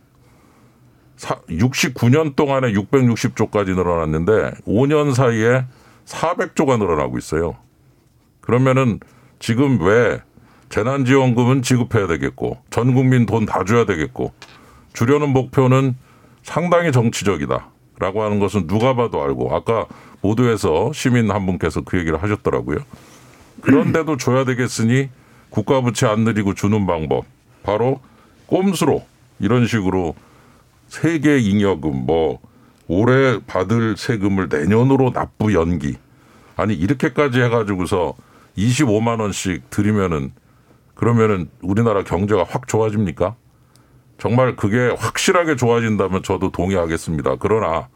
69년 동안에 660조까지 늘어났는데 5년 사이에 400조가 늘어나고 있어요. 그러면은 지금 왜 재난지원금은 지급해야 되겠고 전 국민 돈 다 줘야 되겠고 주려는 목표는 상당히 정치적이다라고 하는 것은 누가 봐도 알고 아까 모두에서 시민 한 분께서 그 얘기를 하셨더라고요. 그런데도 줘야 되겠으니 국가 부채 안 늘리고 주는 방법 바로 꼼수로 이런 식으로 세계 잉여금 뭐 올해 받을 세금을 내년으로 납부 연기 아니 이렇게까지 해가지고서 25만 원씩 드리면은 그러면은 우리나라 경제가 확 좋아집니까? 정말 그게 확실하게 좋아진다면 저도 동의하겠습니다. 그러나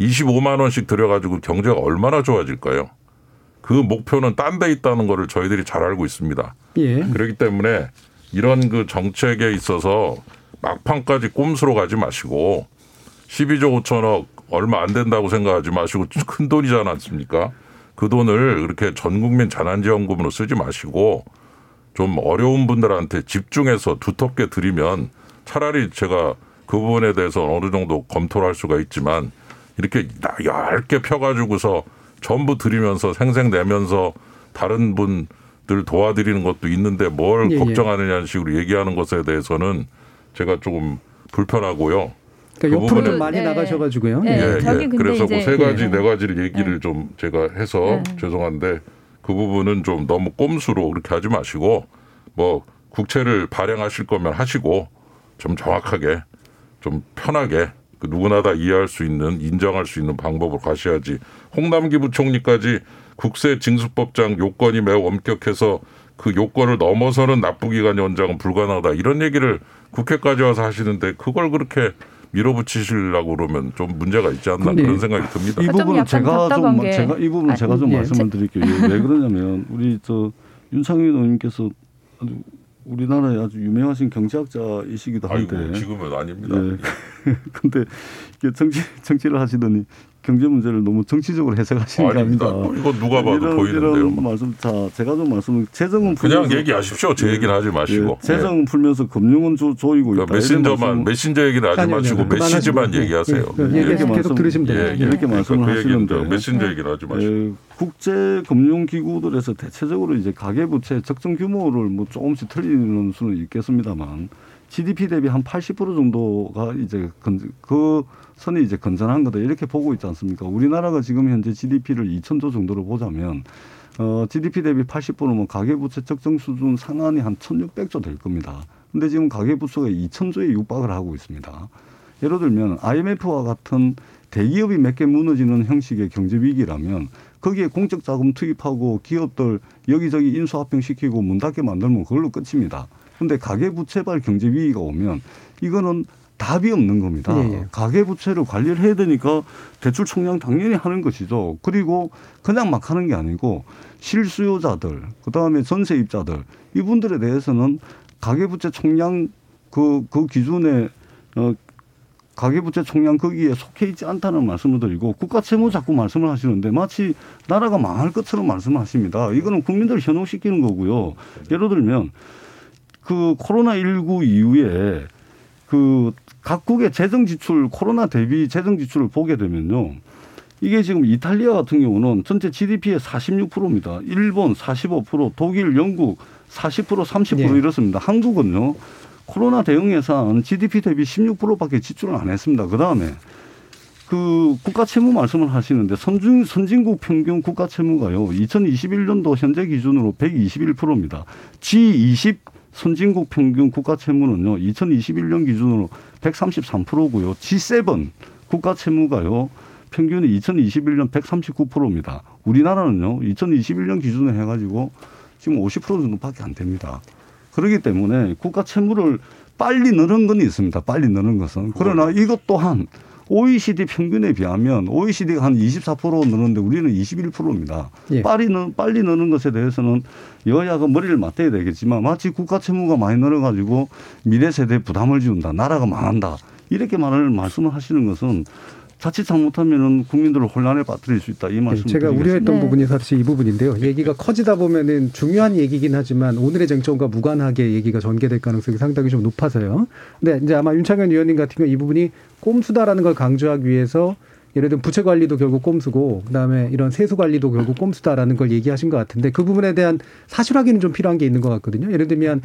25만 원씩 들여가지고 경제가 얼마나 좋아질까요? 그 목표는 딴 데 있다는 거를 저희들이 잘 알고 있습니다. 예. 그렇기 때문에 이런 그 정책에 있어서 막판까지 꼼수로 가지 마시고 12조 5천억 얼마 안 된다고 생각하지 마시고 큰 돈이지 않았습니까? 그 돈을 그렇게 전 국민 재난지원금으로 쓰지 마시고 좀 어려운 분들한테 집중해서 두텁게 드리면 차라리 제가 그 부분에 대해서 어느 정도 검토를 할 수가 있지만 이렇게 얇게 펴가지고서 전부 드리면서 생생 내면서 다른 분들 도와드리는 것도 있는데 뭘 예, 예. 걱정하느냐는 식으로 얘기하는 것에 대해서는 제가 조금 불편하고요. 그러니까 그 옆으로 부분은- 좀 많이 네. 나가셔가지고요. 네. 예, 예. 근데 그래서 그 이제- 세 가지 예. 네 가지를 얘기를 좀 제가 해서 네. 죄송한데 그 부분은 좀 너무 꼼수로 그렇게 하지 마시고 뭐 국채를 발행하실 거면 하시고 좀 정확하게 좀 편하게 그 누구나 다 이해할 수 있는 인정할 수 있는 방법으로 가셔야지 홍남기 부총리까지 국세 징수법상 요건이 매우 엄격해서 그 요건을 넘어서는 납부기간 연장은 불가능하다 이런 얘기를 국회까지 와서 하시는데 그걸 그렇게 밀어붙이시려고 그러면 좀 문제가 있지 않나 그런 생각이 듭니다. 이좀 부분은 제가 좀 게- 제가 이 부분은 아, 제가 좀 예. 말씀을 드릴게요. 예, 왜 그러냐면 우리 저 윤창희 의원님께서 아주 우리나라의 아주 유명하신 경제학자이시기도 한데 아이고 지금은 아닙니다. 예. 근데 정치 정치를 하시더니 경제 문제를 너무 정치적으로 해석하시는 거 아닙니다. 이거 누가 봐도 이런, 보이는데요. 이런 말씀 자 제가 좀 말씀을 재정은 그냥 풀면서- 얘기하십시오. 제 얘기는 하지 마시고. 예, 재정은 풀면서 금융은 조, 조이고 있다. 그러니까 메신저만 말씀을- 메신저 얘기는 하지 아니요, 마시고 아니요. 메시지만 얘기하세요. 예, 예, 얘기 계속 들으시면 돼요. 예, 예. 이렇게 말씀을 그러니까 그 얘기는 하시는데. 메신저 얘기는 하지 마시고. 예, 국제 금융 기구들에서 대체적으로 이제 가계 부채 적정 규모를 뭐 조금씩 틀리는 수는 있겠습니다만 GDP 대비 한 80% 정도가 이제 건, 그 선이 이제 건전한 거다 이렇게 보고 있지 않습니까? 우리나라가 지금 현재 GDP를 2천조 정도로 보자면 어, GDP 대비 80%면 가계부채 적정 수준 상한이 한 1,600조 될 겁니다. 근데 지금 가계부채가 2,000조에 육박을 하고 있습니다. 예를 들면 IMF와 같은 대기업이 몇 개 무너지는 형식의 경제 위기라면 거기에 공적 자금 투입하고 기업들 여기저기 인수합병 시키고 문 닫게 만들면 그걸로 끝입니다. 근데 가계부채발 경제 위기가 오면 이거는 답이 없는 겁니다. 예, 예. 가계부채를 관리를 해야 되니까 대출 총량 당연히 하는 것이죠. 그리고 그냥 막 하는 게 아니고 실수요자들, 그 다음에 전세입자들 이분들에 대해서는 가계부채 총량 그, 그 기준에 어, 가계부채 총량 거기에 속해 있지 않다는 말씀을 드리고 국가 채무 자꾸 말씀을 하시는데 마치 나라가 망할 것처럼 말씀을 하십니다. 이거는 국민들을 현혹시키는 거고요. 예를 들면 그 코로나 19 이후에 그 각국의 재정 지출 코로나 대비 재정 지출을 보게 되면요. 이게 지금 이탈리아 같은 경우는 전체 GDP의 46%입니다. 일본 45%, 독일, 영국 40%, 30% 예. 이렇습니다. 한국은요. 코로나 대응 예산 GDP 대비 16%밖에 지출을 안 했습니다. 그다음에 그 국가 채무 말씀을 하시는데 선진, 선진국 평균 국가 채무가요. 2021년도 현재 기준으로 121%입니다. G20 선진국 평균 국가 채무는요. 2021년 기준으로 133%고요. G7 국가 채무가요. 평균이 2021년 139%입니다. 우리나라는요. 2021년 기준으로 해 가지고 지금 50% 정도밖에 안 됩니다. 그렇기 때문에 국가 채무를 빨리 넣는 건 있습니다. 빨리 넣는 것은. 그러나 이것 또한 OECD 평균에 비하면 OECD가 한 24% 넣는데 우리는 21%입니다. 예. 빨리 넣 빨리 넣는 것에 대해서는 여야가 머리를 맞대야 되겠지만 마치 국가 채무가 많이 늘어가지고 미래 세대에 부담을 지운다. 나라가 망한다. 이렇게 말을 말씀을 하시는 것은 자칫 잘못하면은 국민들을 혼란에 빠뜨릴 수 있다. 이 말씀 네, 제가 우려했던 부분이 사실 이 부분인데요. 얘기가 커지다 보면은 중요한 얘기긴 하지만 오늘의 쟁점과 무관하게 얘기가 전개될 가능성이 상당히 좀 높아서요. 근데 이제 아마 윤창현 의원님 같은 경우 이 부분이 꼼수다라는 걸 강조하기 위해서 예를 들면 부채 관리도 결국 꼼수고 그다음에 이런 세수 관리도 결국 꼼수다라는 걸 얘기하신 것 같은데 그 부분에 대한 사실 확인은 좀 필요한 게 있는 것 같거든요. 예를 들면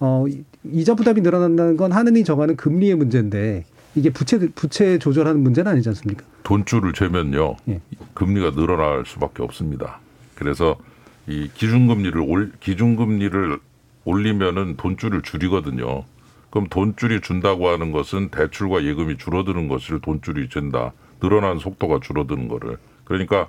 어 이자 부담이 늘어난다는 건 하느니 정하는 금리의 문제인데 이게 부채 부채 조절하는 문제는 아니지 않습니까? 돈줄을 재면요 예. 금리가 늘어날 수밖에 없습니다. 그래서 이 기준금리를 올 기준금리를 올리면은 돈줄을 줄이거든요. 그럼 돈줄이 준다고 하는 것은 대출과 예금이 줄어드는 것을 돈줄이 준다. 늘어나는 속도가 줄어드는 거를. 그러니까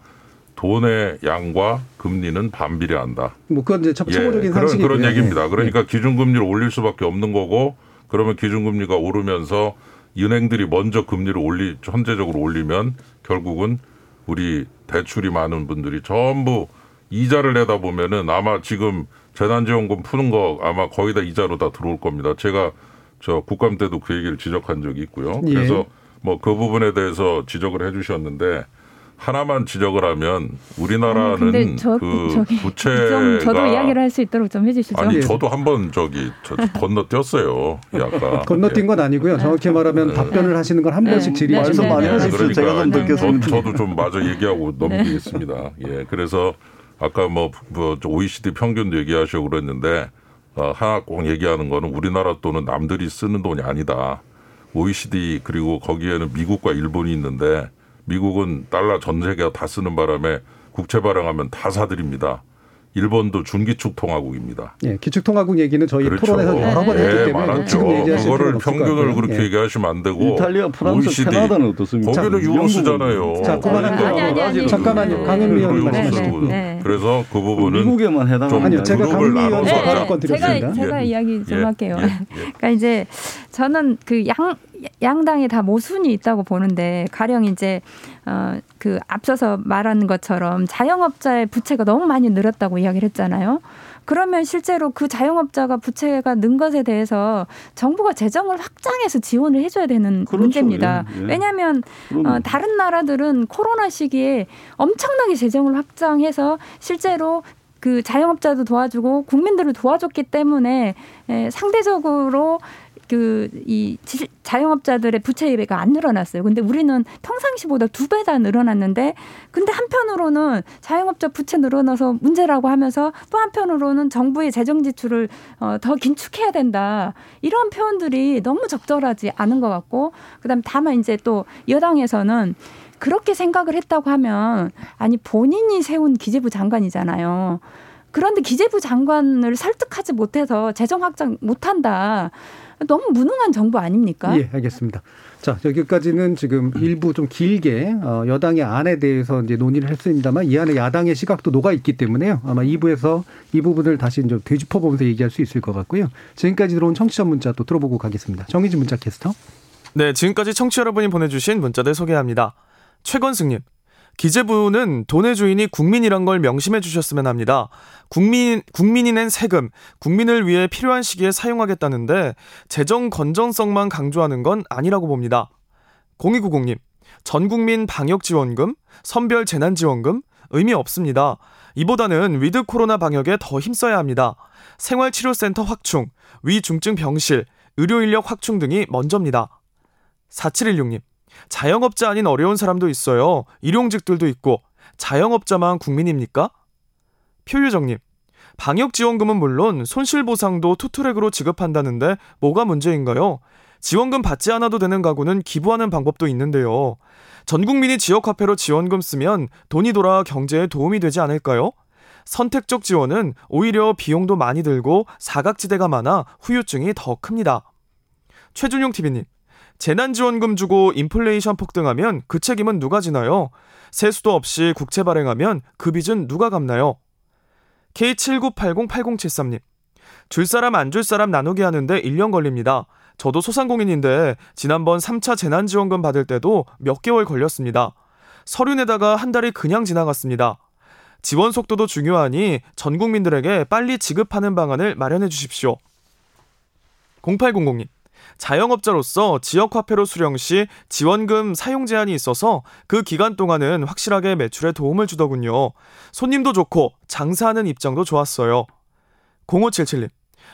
돈의 양과 금리는 반비례한다. 뭐 그건 이제 첫 초보적인 예, 그런. 그런 얘기입니다. 예. 그러니까 기준금리를 올릴 수밖에 없는 거고 그러면 기준금리가 오르면서 은행들이 먼저 금리를 올리 현재적으로 올리면 결국은 우리 대출이 많은 분들이 전부 이자를 내다 보면은 아마 지금 재난지원금 푸는 거 아마 거의 다 이자로 다 들어올 겁니다. 제가 저 국감 때도 그 얘기를 지적한 적이 있고요. 예. 그래서 뭐그 부분에 대해서 지적을 해주셨는데 하나만 지적을 하면 우리나라는 음, 근데 저, 그 저기 부채가 좀 저도 이야기를 할 수 있도록 좀 해주시죠. 아니 저도 한번 저기 저 건너뛰었어요. 이 아까 건너뛴 건 아니고요. 정확히 말하면 답변을 하시는 걸한 네. 번씩 질의하시는 네, 네, 네. 거예요. 그러니까 제가 좀 듣겠습니다. 저, 도 좀 마저 얘기하고 넘기겠습니다. 예, 그래서 아까 뭐, 뭐 OECD 평균도 얘기하시고 그랬는데 어, 하나 꼭 얘기하는 거는 우리나라 돈은 남들이 쓰는 돈이 아니다. OECD 그리고 거기에는 미국과 일본이 있는데 미국은 달러 전 세계가 다 쓰는 바람에 국채 발행하면 다 사들입니다. 일본도 준기축 통화국입니다. 예, 기축 통화국 얘기는 저희 그렇죠. 토론에서 여러 번 했기 예, 때문에 많았죠. 지금 얘기하실 그거를 평균을. 그렇게 예. 얘기하시면 안 되고 이탈리아, 프랑스, OECD 캐나다는 어떻습니까? 거기는 자, 유로 쓰잖아요. 자, 아니, 아니. 잠깐만요. 말씀하시죠. 쓰고. 네. 그래서 그 부분은 미국에만 해당하는 아니요, 제가 강미 의원 네. 발언권 드렸습니다. 제가 제가 예. 이야기 좀 예. 할게요. 예. 그러니까 이제 저는 그 양 양당에 다 모순이 있다고 보는데 가령 이제 어 그 앞서서 말한 것처럼 자영업자의 부채가 너무 많이 늘었다고 이야기를 했잖아요. 그러면 실제로 그 자영업자가 부채가 는 것에 대해서 정부가 재정을 확장해서 지원을 해줘야 되는 그렇죠. 문제입니다. 예, 예. 왜냐하면. 어, 다른 나라들은 코로나 시기에 엄청나게 재정을 확장해서 실제로 그 자영업자도 도와주고 국민들을 도와줬기 때문에 에, 상대적으로 그 이 자영업자들의 부채가 안 늘어났어요. 근데 우리는 평상시보다 두 배다 늘어났는데 근데 한편으로는 자영업자 부채 늘어나서 문제라고 하면서 또 한편으로는 정부의 재정 지출을 어, 더 긴축해야 된다. 이런 표현들이 너무 적절하지 않은 것 같고 그다음 에 다만 이제 또 여당에서는 그렇게 생각을 했다고 하면 아니 본인이 세운 기재부 장관이잖아요. 그런데 기재부 장관을 설득하지 못해서 재정 확장 못한다. 너무 무능한 정부 아닙니까? 예, 알겠습니다. 자, 여기까지는 지금 일부 좀 길게 어, 여당의 안에 대해서 이제 논의를 했습니다만 이 안에 야당의 시각도 녹아 있기 때문에요. 아마 2부에서 이 부분을 다시 좀 되짚어 보면서 얘기할 수 있을 것 같고요. 지금까지 들어온 청취자 문자 또 들어보고 가겠습니다. 정희진 문자 캐스터. 네, 지금까지 청취자 여러분이 보내주신 문자들 소개합니다. 최건승님, 기재부는 돈의 주인이 국민이란 걸 명심해 주셨으면 합니다. 국민, 국민이 낸 세금, 국민을 위해 필요한 시기에 사용하겠다는데 재정 건전성만 강조하는 건 아니라고 봅니다. 0290님, 전 국민 방역 지원금, 선별 재난 지원금, 의미 없습니다. 이보다는 위드 코로나 방역에 더 힘써야 합니다. 생활치료센터 확충, 위중증 병실, 의료인력 확충 등이 먼저입니다. 4716님, 자영업자 아닌 어려운 사람도 있어요. 일용직들도 있고 자영업자만 국민입니까? 표유정님, 방역지원금은 물론 손실보상도 투트랙으로 지급한다는데 뭐가 문제인가요? 지원금 받지 않아도 되는 가구는 기부하는 방법도 있는데요. 전 국민이 지역화폐로 지원금 쓰면 돈이 돌아 경제에 도움이 되지 않을까요? 선택적 지원은 오히려 비용도 많이 들고 사각지대가 많아 후유증이 더 큽니다. 최준용 TV님, 재난지원금 주고 인플레이션 폭등하면 그 책임은 누가 지나요? 세수도 없이 국채 발행하면 그 빚은 누가 갚나요? K79808073님. 줄 사람 안 줄 사람 나누게 하는데 1년 걸립니다. 저도 소상공인인데 지난번 3차 재난지원금 받을 때도 몇 개월 걸렸습니다. 서류 내다가 한 달이 그냥 지나갔습니다. 지원 속도도 중요하니 전 국민들에게 빨리 지급하는 방안을 마련해 주십시오. 0800님. 자영업자로서 지역 화폐로 수령 시 지원금 사용 제한이 있어서 그 기간 동안은 확실하게 매출에 도움을 주더군요. 손님도 좋고 장사하는 입장도 좋았어요. 0577님.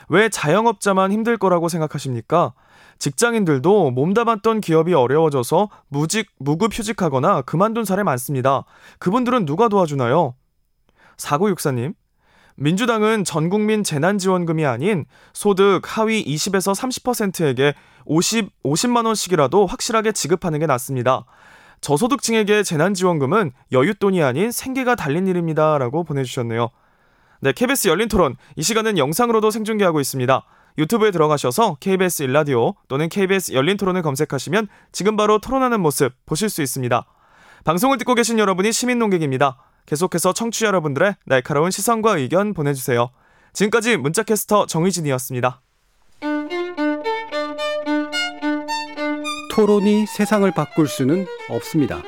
왜 자영업자만 힘들 거라고 생각하십니까? 직장인들도 몸담았던 기업이 어려워져서 무직, 무급 휴직하거나 그만둔 사례 많습니다. 그분들은 누가 도와주나요? 4964님. 민주당은 전 국민 재난지원금이 아닌 소득 하위 20에서 30%에게 50, 50만 원씩이라도 확실하게 지급하는 게 낫습니다. 저소득층에게 재난지원금은 여윳돈이 아닌 생계가 달린 일입니다. 라고 보내주셨네요. 네, KBS 열린 토론. 이 시간은 영상으로도 생중계하고 있습니다. 유튜브에 들어가셔서 KBS 일라디오 또는 KBS 열린 토론을 검색하시면 지금 바로 토론하는 모습 보실 수 있습니다. 방송을 듣고 계신 여러분이 시민 농객입니다. 계속해서 청취자 여러분들의 날카로운 시선과 의견 보내주세요. 지금까지 문자캐스터 정희진이었습니다. 토론이 세상을 바꿀 수는 없습니다.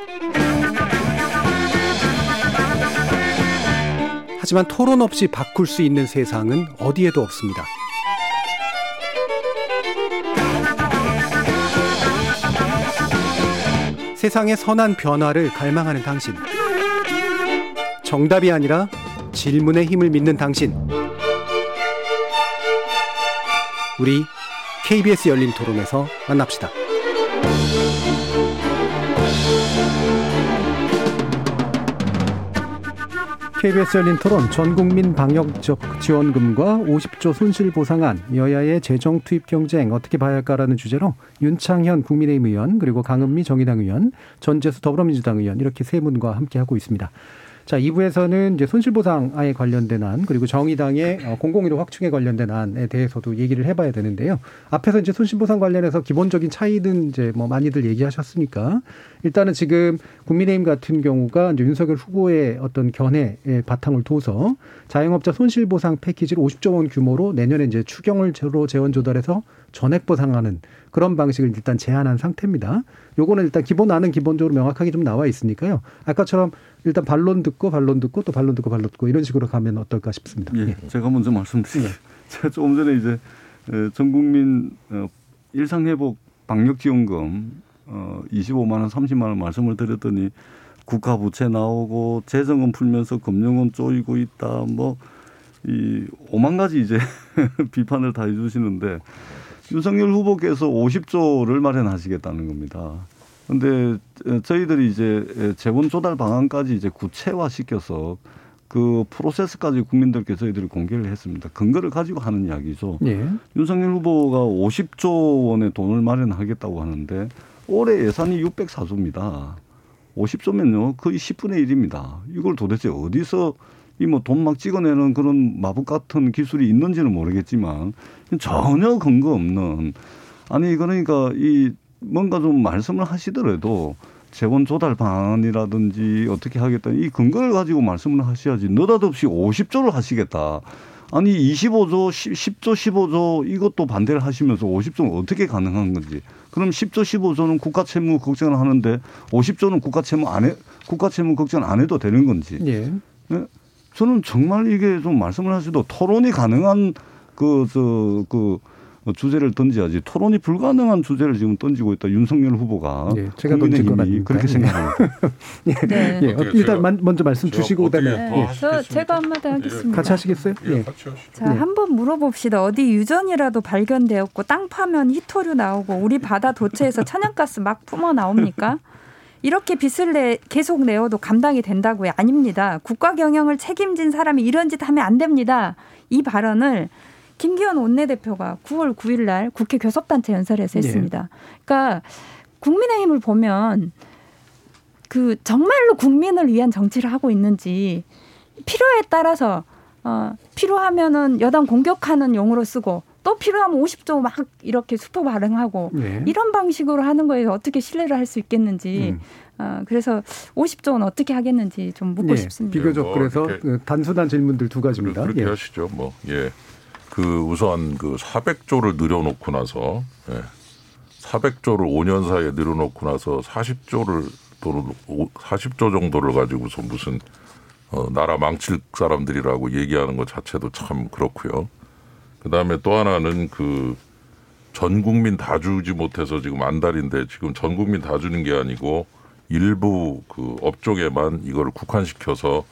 하지만 토론 없이 바꿀 수 있는 세상은 어디에도 없습니다. 세상의 선한 변화를 갈망하는 당신. 정답이 아니라 질문의 힘을 믿는 당신. 우리 KBS 열린 토론에서 만납시다. KBS 열린 토론 전국민 방역 지원금과 50조 손실 보상안 여야의 재정 투입 경쟁 어떻게 봐야 할까라는 주제로 윤창현 국민의힘 의원 그리고 강은미 정의당 의원 전재수 더불어민주당 의원 이렇게 세 분과 함께 하고 있습니다. 자, 2부에서는 이제 손실보상에 관련된 안, 그리고 정의당의 어, 공공의료 확충에 관련된 안에 대해서도 얘기를 해봐야 되는데요. 앞에서 이제 손실보상 관련해서 기본적인 차이는 이제 뭐 많이들 얘기하셨으니까 일단은 지금 국민의힘 같은 경우가 이제 윤석열 후보의 어떤 견해에 바탕을 둬서 자영업자 손실보상 패키지를 50조 원 규모로 내년에 이제 추경을 제로 재원 조달해서 전액 보상하는 그런 방식을 일단 제안한 상태입니다. 요거는 일단 기본 안은 기본적으로 명확하게 좀 나와 있으니까요. 아까처럼 일단 반론 듣고 반론 듣고 또 반론 듣고 반론 듣고 이런 식으로 가면 어떨까 싶습니다. 예, 제가 먼저 말씀드릴게요. 제가 조금 전에 이제 에, 전 국민 어, 일상 회복 방역 지원금 어, 25만 원, 30만 원 말씀을 드렸더니 국가 부채 나오고 재정은 풀면서 금융은 쪼이고 있다. 뭐 이 오만 가지 이제 비판을 다 해주시는데 윤석열 후보께서 50조를 마련하시겠다는 겁니다. 근데 저희들이 이제 재원 조달 방안까지 이제 구체화 시켜서 그 프로세스까지 국민들께 저희들이 공개를 했습니다. 근거를 가지고 하는 이야기죠. 예. 윤석열 후보가 50조 원의 돈을 마련하겠다고 하는데 올해 예산이 604조입니다. 50조면요 거의 10분의 1입니다. 이걸 도대체 어디서 이 뭐 돈 막 찍어내는 그런 마법 같은 기술이 있는지는 모르겠지만 전혀 근거 없는 아니 그러니까 이 뭔가 좀 말씀을 하시더라도 재원 조달 방안이라든지 어떻게 하겠다 이 근거를 가지고 말씀을 하셔야지 느닷없이 50조를 하시겠다. 아니 25조, 10 조, 15조 이것도 반대를 하시면서 50조는 어떻게 가능한 건지. 그럼 10조, 15조는 국가 채무 걱정을 하는데 50조는 국가 채무 안 해, 국가 채무 걱정 안 해도 되는 건지. 예. 네? 저는 정말 이게 좀 말씀을 하셔도 토론이 가능한 그, 저, 그, 주제를 던져야지 토론이 불가능한 주제를 지금 던지고 있다 윤석열 후보가 예, 제가 던질 건 아닙니다. 그렇게 생각합니다. 예. 네. 예. 어, 일단 만- 먼저 말씀 주시고 그다음에 네. 예. 저 제가 한마디 하겠습니다. 같이 하시겠어요? 예. 자, 한번 물어봅시다. 어디 유전이라도 발견되었고 땅 파면 히토류 나오고 우리 바다 도체에서 천연가스 막 뿜어 나옵니까? 이렇게 빚을 내 계속 내어도 감당이 된다고요? 아닙니다. 국가 경영을 책임진 사람이 이런 짓 하면 안 됩니다. 이 발언을 김기현 원내대표가 9월 9일 날 국회 교섭단체 연설에서 네. 했습니다. 그러니까 국민의힘을 보면 그 정말로 국민을 위한 정치를 하고 있는지 필요에 따라서 어, 필요하면은 여당 공격하는 용어로 쓰고 또 필요하면 50조 막 이렇게 수포 발행하고 네. 이런 방식으로 하는 거에 어떻게 신뢰를 할 수 있겠는지 음. 어, 그래서 50조는 어떻게 하겠는지 좀 묻고 예. 싶습니다. 비교적 뭐 그래서 단순한 질문들 두 가지입니다. 그렇게 예. 하시죠. 뭐 예. 그 우선 그 400조를 늘여놓고 나서 예. 400조를 5년 사이에 늘여놓고 나서 40조를 또는 40조 정도를 가지고서 무슨 어, 나라 망칠 사람들이라고 얘기하는 것 자체도 참 그렇고요. 그 다음에 또 하나는 그 전 국민 다 주지 못해서 지금 안 달인데 지금 전 국민 다 주는 게 아니고 일부 그 업종에만 이걸 국한시켜서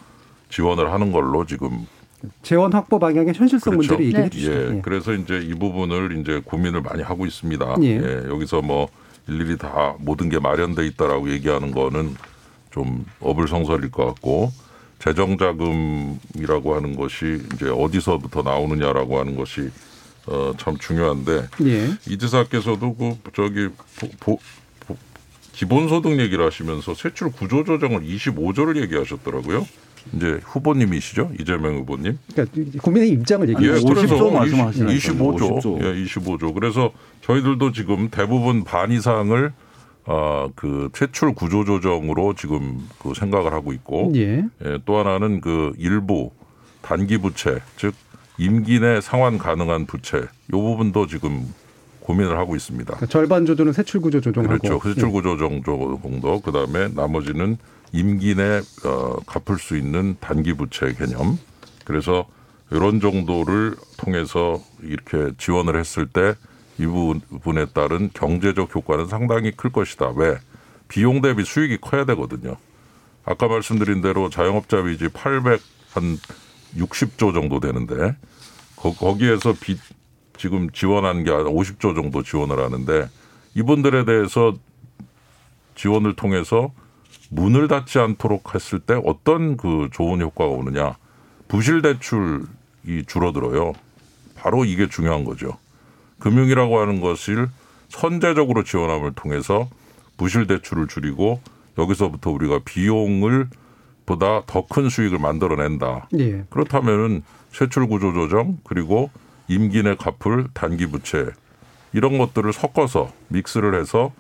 지원을 하는 걸로 지금 재원 확보 방향의 현실성 그렇죠. 문제를 얘기해 예. 주시죠. 예. 그래서 이제 이 부분을 이제 고민을 많이 하고 있습니다. 예. 예. 여기서 뭐 일일이 다 모든 게 마련돼 있다라고 얘기하는 거는 좀 어불성설일 것 같고 재정 자금이라고 하는 것이 이제 어디서부터 나오느냐라고 하는 것이 어, 참 중요한데 예. 이 지사께서도 그 저기 보, 보, 보- 기본소득 얘기를 하시면서 세출 구조 조정을 25조를 얘기하셨더라고요. 이제 후보님이시죠 이재명 후보님. 그러니까 국민의 입장을 얘기해 예, 주시죠. 그래서 말씀하시는 25조, 50조. 예, 25조. 그래서 저희들도 지금 대부분 반 이상을 어, 그 퇴출 구조 조정으로 지금 그 생각을 하고 있고, 예. 예, 또 하나는 그 일부 단기 부채, 즉 임기 내 상환 가능한 부채, 요 부분도 지금 고민을 하고 있습니다. 그러니까 절반 조조는 세출 구조 조정하고 그렇죠. 세출 예. 구조 정도 정도. 그다음에 나머지는 임기 내 어, 갚을 수 있는 단기 부채 개념. 그래서 이런 정도를 통해서 이렇게 지원을 했을 때 이 부분에 따른 경제적 효과는 상당히 클 것이다. 왜? 비용 대비 수익이 커야 되거든요. 아까 말씀드린 대로 자영업자 빚이 800 한 60조 정도 되는데 거, 거기에서 빚 지금 지원한 게 50조 정도 지원을 하는데 이분들에 대해서 지원을 통해서 문을 닫지 않도록 했을 때 어떤 그 좋은 효과가 오느냐. 부실 대출이 줄어들어요. 바로 이게 중요한 거죠. 금융이라고 하는 것을 선제적으로 지원함을 통해서 부실 대출을 줄이고 여기서부터 우리가 비용을 보다 더 큰 수익을 만들어낸다. 예. 그렇다면은 세출 구조 조정 그리고 임기 내 갚을 단기 부채 이런 것들을 섞어서 믹스를 해서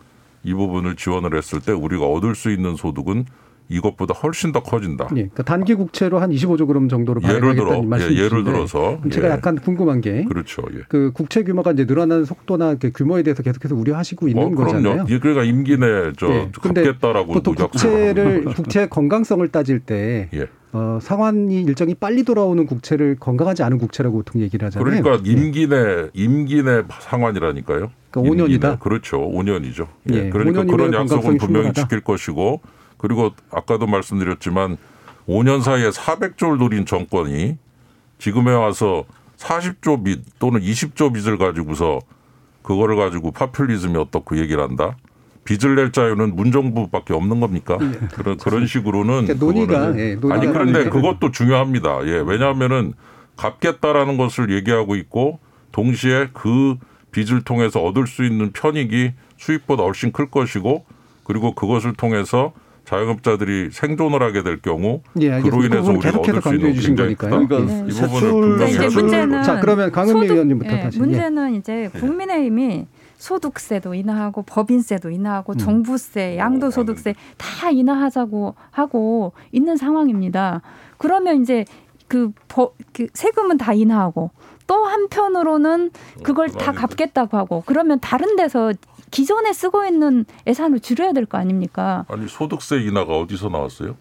이 부분을 지원을 했을 때 우리가 얻을 수 있는 소득은 이것보다 훨씬 더 커진다. 예, 그러니까 단기 국채로 한 25조 그럼 정도로 예를 들어 예, 말씀이신데 예를 들어서 제가 예. 약간 궁금한 게 그렇죠. 예. 그 국채 규모가 이제 늘어나는 속도나 그 규모에 대해서 계속해서 우려하시고 있는 어, 그럼요. 거잖아요. 예, 그러니까 임기 내에 저 예, 갚겠다라고 보통 국채를. 국채 건강성을 따질 때 예. 어, 상환이 일정이 빨리 돌아오는 국채를 건강하지 않은 국채라고 보통 얘기를 하잖아요. 그러니까 임기 내 임기 내 상환이라니까요. 그러니까 5년이다? 임기 내. 그렇죠. 5년이죠. 예. 예, 그러니까 5년이면 그런 약속은 분명히 충분하다. 지킬 것이고 그리고 아까도 말씀드렸지만 5년 사이에 400조를 노린 정권이 지금에 와서 40조 빚 또는 20조 빚을 가지고서 그거를 가지고 파퓰리즘이 어떻고 얘기를 한다. 빚을 낼 자유는 문정부밖에 없는 겁니까? 그런 그런 식으로는 그러니까 논의가, 예, 논의가 아니 그런데. 그것도 중요합니다. 예, 왜냐하면은 갚겠다라는 것을 얘기하고 있고 동시에 그 빚을 통해서 얻을 수 있는 편익이 수입보다 훨씬 클 것이고 그리고 그것을 통해서 자영업자들이 생존을 하게 될 경우 예. 그로 인해서 우리가 계속해서 얻을 수 있는 굉장히 거니까요. 크다. 그러니까 이 부분을 분명히 해야 문제는 자, 그러면 강은미 의원님부터 예, 다시. 예. 문제는 이제 국민의힘이 소득세도 인하하고 법인세도 인하하고 음. 종부세, 양도소득세 다 인하하자고 하고 있는 상황입니다. 그러면 이제 그, 법, 그 세금은 다 인하하고 또 한편으로는 그걸 다 갚겠다고 하고 그러면 다른 데서 기존에 쓰고 있는 예산을 줄여야 될 거 아닙니까? 아니 소득세 인하가 어디서 나왔어요?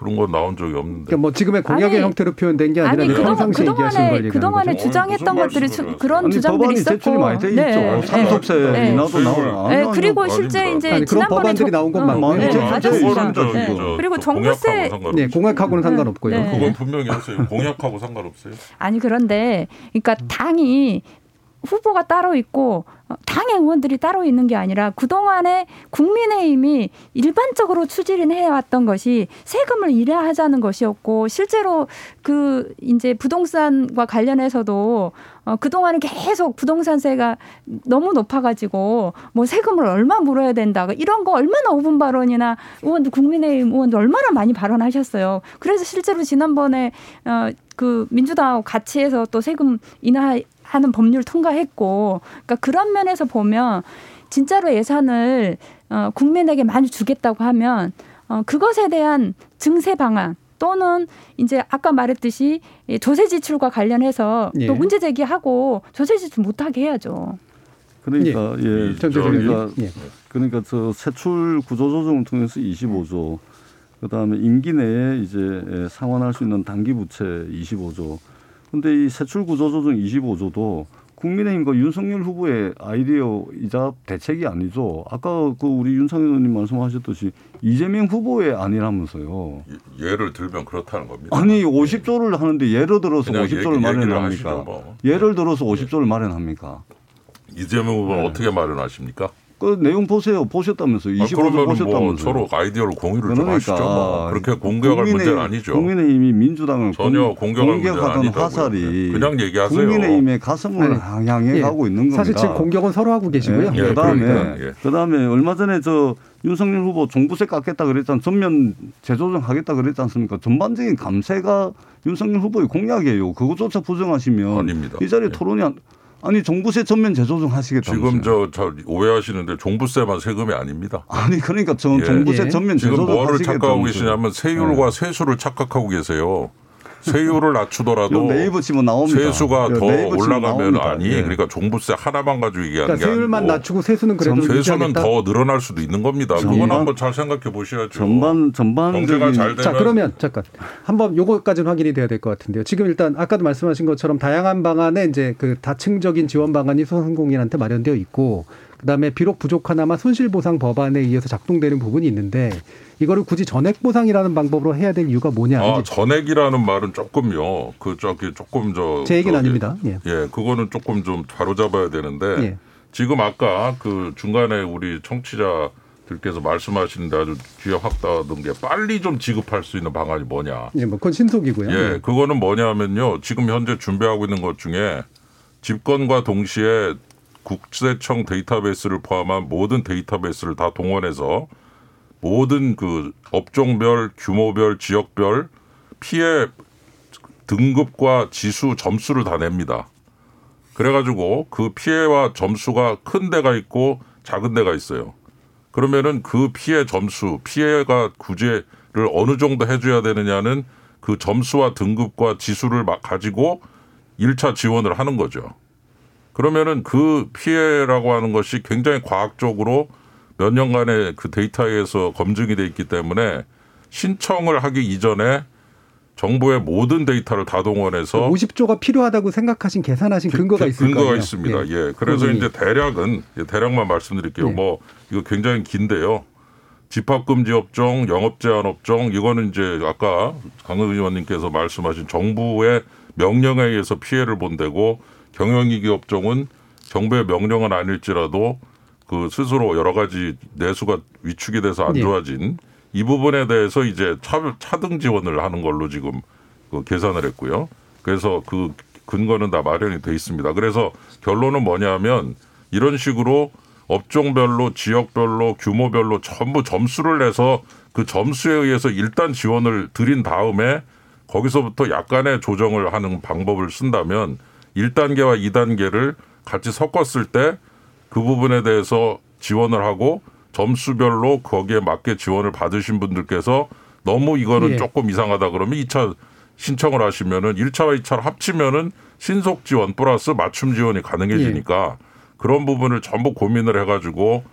그런 건 나온 적이 없는데. 그러니까 뭐 지금의 공약의 아니, 형태로 표현된 게 아니라 아니 그동안 평상시에 그동안에 얘기하는 그동안에 거죠. 주장했던 것들이 주- 그런 아니, 주장들이 법안이 있었고 많이 돼 있죠. 상속세 인하도 나오고. 네, 그리고 실제 이제 아니, 그런 지난번에 법안들이 저- 나온 건 어. 네, 맞았습니다. 저- 네. 저- 그리고 공약하고 상관없어요. 네, 공약하고는 상관없고요. 네. 그건 분명히 하세요. 공약하고 상관없어요. 아니 그런데 그러니까 당이 후보가 따로 있고 어, 당의 의원들이 따로 있는 게 아니라 그동안에 국민의힘이 일반적으로 추진을 해왔던 것이 세금을 인하하자는 것이었고 실제로 그 이제 부동산과 관련해서도 어, 그동안은 계속 부동산세가 너무 높아가지고 뭐 세금을 얼마 물어야 된다 이런 거 얼마나 오분 발언이나 의원들 국민의힘 의원들 얼마나 많이 발언하셨어요. 그래서 실제로 지난번에 어, 그 민주당하고 같이 해서 또 세금 인하 하는 법률 통과했고, 그러니까 그런 면에서 보면 진짜로 예산을 어, 국민에게 많이 주겠다고 하면 어, 그것에 대한 증세 방안 또는 이제 아까 말했듯이 이 조세 지출과 관련해서 예. 또 문제 제기하고 조세 지출 못하게 해야죠. 그러니까 예, 전 그러니까 예. 그러니까 저 세출 구조 조정을 통해서 25조, 그다음에 임기 내에 이제 예, 상환할 수 있는 단기 부채 25조. 근데 이 세출 구조 조정 25조도 국민의힘과 윤석열 후보의 아이디어이자 대책이 아니죠. 아까 그 우리 윤상현 의원님 말씀하셨듯이 이재명 후보의 아니라면서요. 예를 들면 그렇다는 겁니다. 아니 50조를 하는데 예를 들어서 그냥 50조를 얘기- 얘기를 마련합니까? 뭐. 예를 들어서 50조를 마련합니까? 이재명 후보는 어떻게 마련하십니까? 그 내용 보세요. 보셨다면서요. 아, 25조 그러면 뭐 보셨다면서요. 서로 아이디어를 공유를 좀 하시죠. 뭐. 그렇게 공격할 국민의- 문제는 아니죠. 국민의힘이 민주당을 전혀 공- 공격할 문제는 공격하던. 화살이 그냥 얘기하세요. 국민의힘의 가슴을 아니, 향해 예. 가고 있는 겁니다. 사실 지금 공격은 서로 하고 계시고요. 예, 그다음에 그러니까, 예. 그다음에 얼마 전에 저 윤석열 후보 종부세 깎겠다 그랬잖아. 전면 재조정하겠다 그랬지 않습니까? 전반적인 감세가 윤석열 후보의 공약이에요. 그것조차 부정하시면 아닙니다. 이 자리에 토론이 안, 아니 종부세 전면 재조정 하시겠다면서요. 지금 저, 저 오해하시는데 종부세만 세금이 아닙니다. 아니 그러니까 전 예. 종부세 전면 지금 재조정 뭐를 하시겠다면서요. 착각하고 계시냐면 세율과 예. 세수를 착각하고 계세요. 세율을 낮추더라도 네이버 치면 나옵니다. 세수가 더 올라가면 나옵니다. 아니 예. 그러니까 종부세 하나만 가지고 얘기하는 그러니까 게 세율만 아니고 낮추고 세수는 그래도 세수는? 더 늘어날 수도 있는 겁니다. 그건 전반- 한번 잘 생각해 보셔야죠. 전반 경제가 전반적인 잘 되면 자 그러면 잠깐 한번 요거까지는 확인이 돼야 될 것 같은데요. 지금 일단 아까도 말씀하신 것처럼 다양한 방안에 이제 그 다층적인 지원 방안이 소상공인한테 마련되어 있고 그다음에 비록 부족하나마 손실보상 법안에 의해서 작동되는 부분이 있는데 이거를 굳이 전액 보상이라는 방법으로 해야 될 이유가 뭐냐? 아, 전액이라는 말은 조금요. 그 저기 조금 저 제 얘기는 저기, 아닙니다. 예. 예, 그거는 조금 좀 바로잡아야 되는데 예. 지금 아까 그 중간에 우리 청취자 들께서 말씀하시는데 아주 귀에 확 닿았던 게 빨리 좀 지급할 수 있는 방안이 뭐냐. 예, 뭐 그건 신속이고요. 예, 그거는 뭐냐면요. 지금 현재 준비하고 있는 것 중에 집권과 동시에 국세청 데이터베이스를 포함한 모든 데이터베이스를 다 동원해서 모든 그 업종별, 규모별, 지역별 피해 등급과 지수, 점수를 다 냅니다. 그래가지고 그 피해와 점수가 큰 데가 있고 작은 데가 있어요. 그러면은 그 피해 점수, 피해가 구제 어느 정도 해줘야 되느냐는 그 점수와 등급과 지수를 막 가지고 1차 지원을 하는 거죠. 그러면은 그 피해라고 하는 것이 굉장히 과학적으로 몇 년간의 그 데이터에서 검증이 돼 있기 때문에 신청을 하기 이전에 정부의 모든 데이터를 다 동원해서 50조가 필요하다고 생각하신 계산하신 근거가 있을 근거가 거예요. 있습니다. 예. 그래서 그분이. 이제 대략은 예, 대략만 말씀드릴게요. 예. 뭐 이거 굉장히 긴데요. 집합금지 업종, 영업 제한 업종 이거는 이제 아까 강 의원님께서 말씀하신 정부의 명령에 의해서 피해를 본다고 경영이기 업종은 정부의 명령은 아닐지라도 그 스스로 여러 가지 내수가 위축이 돼서 안 예. 좋아진 이 부분에 대해서 이제 차, 차등 지원을 하는 걸로 지금 그 계산을 했고요. 그래서 그 근거는 다 마련이 돼 있습니다. 그래서 결론은 뭐냐면 이런 식으로 업종별로 지역별로 규모별로 전부 점수를 내서 그 점수에 의해서 일단 지원을 드린 다음에 거기서부터 약간의 조정을 하는 방법을 쓴다면 1단계와 2단계를 같이 섞었을 때 그 부분에 대해서 지원을 하고 점수별로 거기에 맞게 지원을 받으신 분들께서 너무 이거는 예. 조금 이상하다 그러면 2차 신청을 하시면은 1차와 2차를 합치면은 신속 지원 플러스 맞춤 지원이 가능해지니까 그런 부분을 전부 고민을 해가지고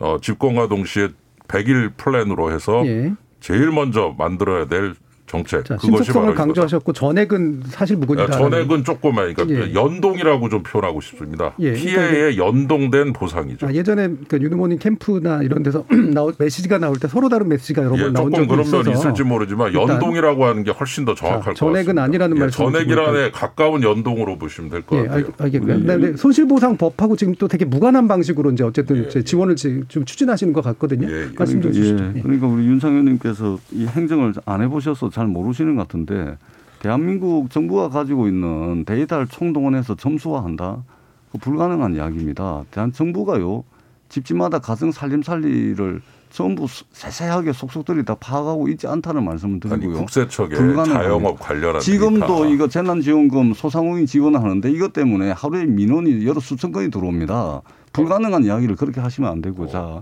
어, 집권과 동시에 100일 플랜으로 해서 예. 제일 먼저 만들어야 될 정책 자, 그것이 바로. 강조하셨고 전액은 사실 무근이다. 야, 전액은 조금만 그러니까 예. 연동이라고 좀 표현하고 싶습니다. 예, 피해에 연동된 보상이죠. 아, 예전에 그 유니모닝 캠프나 이런 데서 나올 메시지가 나올 때 서로 다른 메시지가 여러 예, 번 나온 조금 적이 그런 있어서 면 있을지 모르지만 연동이라고 하는 게 훨씬 더 정확할 것 전액은 같습니다. 아니라는 예, 말씀을 전액이란에 가까운 연동으로 보시면 될것 예, 같아요. 알, 겠고요 그다음에 손실보상법하고 지금 또 되게 무관한 방식으로 이제 어쨌든 이제 지원을 지- 좀 추진하시는 것 같거든요. 말씀 좀 그러니까, 주시죠. 예, 그러니까 우리 윤상 의원님께서 이 행정을 안 해보셔서 잘 모르시는 것 같은데 대한민국 정부가 가지고 있는 데이터를 총동원해서 점수화한다. 그 불가능한 이야기입니다. 대한 정부가요 집집마다 가정 살림살이를 전부 수- 세세하게 속속들이 다 파악하고 있지 않다는 말씀을 드리고요. 국세청에 불가능합니다. 자영업 관련한 지금도. 이거 재난지원금 소상공인 지원을 하는데 이것 때문에 하루에 민원이 여러 수천 건이 들어옵니다. 불가능한 이야기를 그렇게 하시면 안 되고 자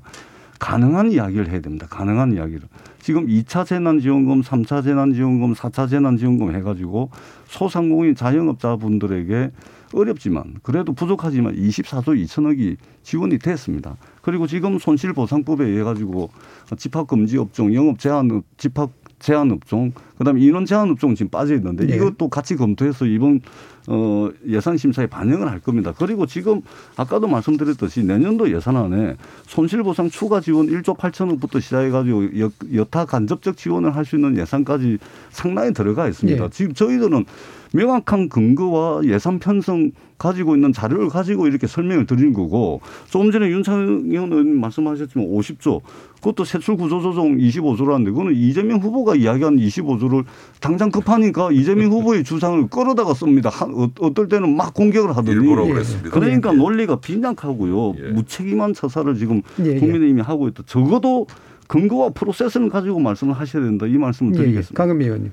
가능한 이야기를 해야 됩니다. 가능한 이야기를. 지금 2차 재난지원금, 3차 재난지원금, 4차 재난지원금 해가지고 소상공인 자영업자분들에게 어렵지만 그래도 부족하지만 24조 2천억이 지원이 됐습니다. 그리고 지금 손실보상법에 의해 가지고 집합금지 업종, 영업 제한 업- 집합 제한 업종, 그다음에 인원 제한 업종 지금 빠져 있는데 네. 이것도 같이 검토해서 이번 어 예산 심사에 반영을 할 겁니다. 그리고 지금 아까도 말씀드렸듯이 내년도 예산안에 손실 보상 추가 지원 1조 8천억부터 시작해 가지고 여, 여타 간접적 지원을 할 수 있는 예산까지 상당히 들어가 있습니다. 예. 지금 저희들은 명확한 근거와 예산 편성 가지고 있는 자료를 가지고 이렇게 설명을 드리는 거고 조금 전에 윤창현 의원님 말씀하셨지만 50조 그것도 세출 구조 조정 25조라는데 그거는 이재명 후보가 이야기한 25조를 당장 급하니까 이재명 후보의 주장을 끌어다가 씁니다. 한, 어, 어떨 때는 막 공격을 하더니 일부러 그랬습니다. 그러니까 예. 논리가 빈약하고요. 무책임한 처사를 지금 예, 예. 국민의힘이 하고 있다. 적어도 근거와 프로세스를 가지고 말씀을 하셔야 된다. 이 말씀을 예, 예. 드리겠습니다. 강은미 의원님.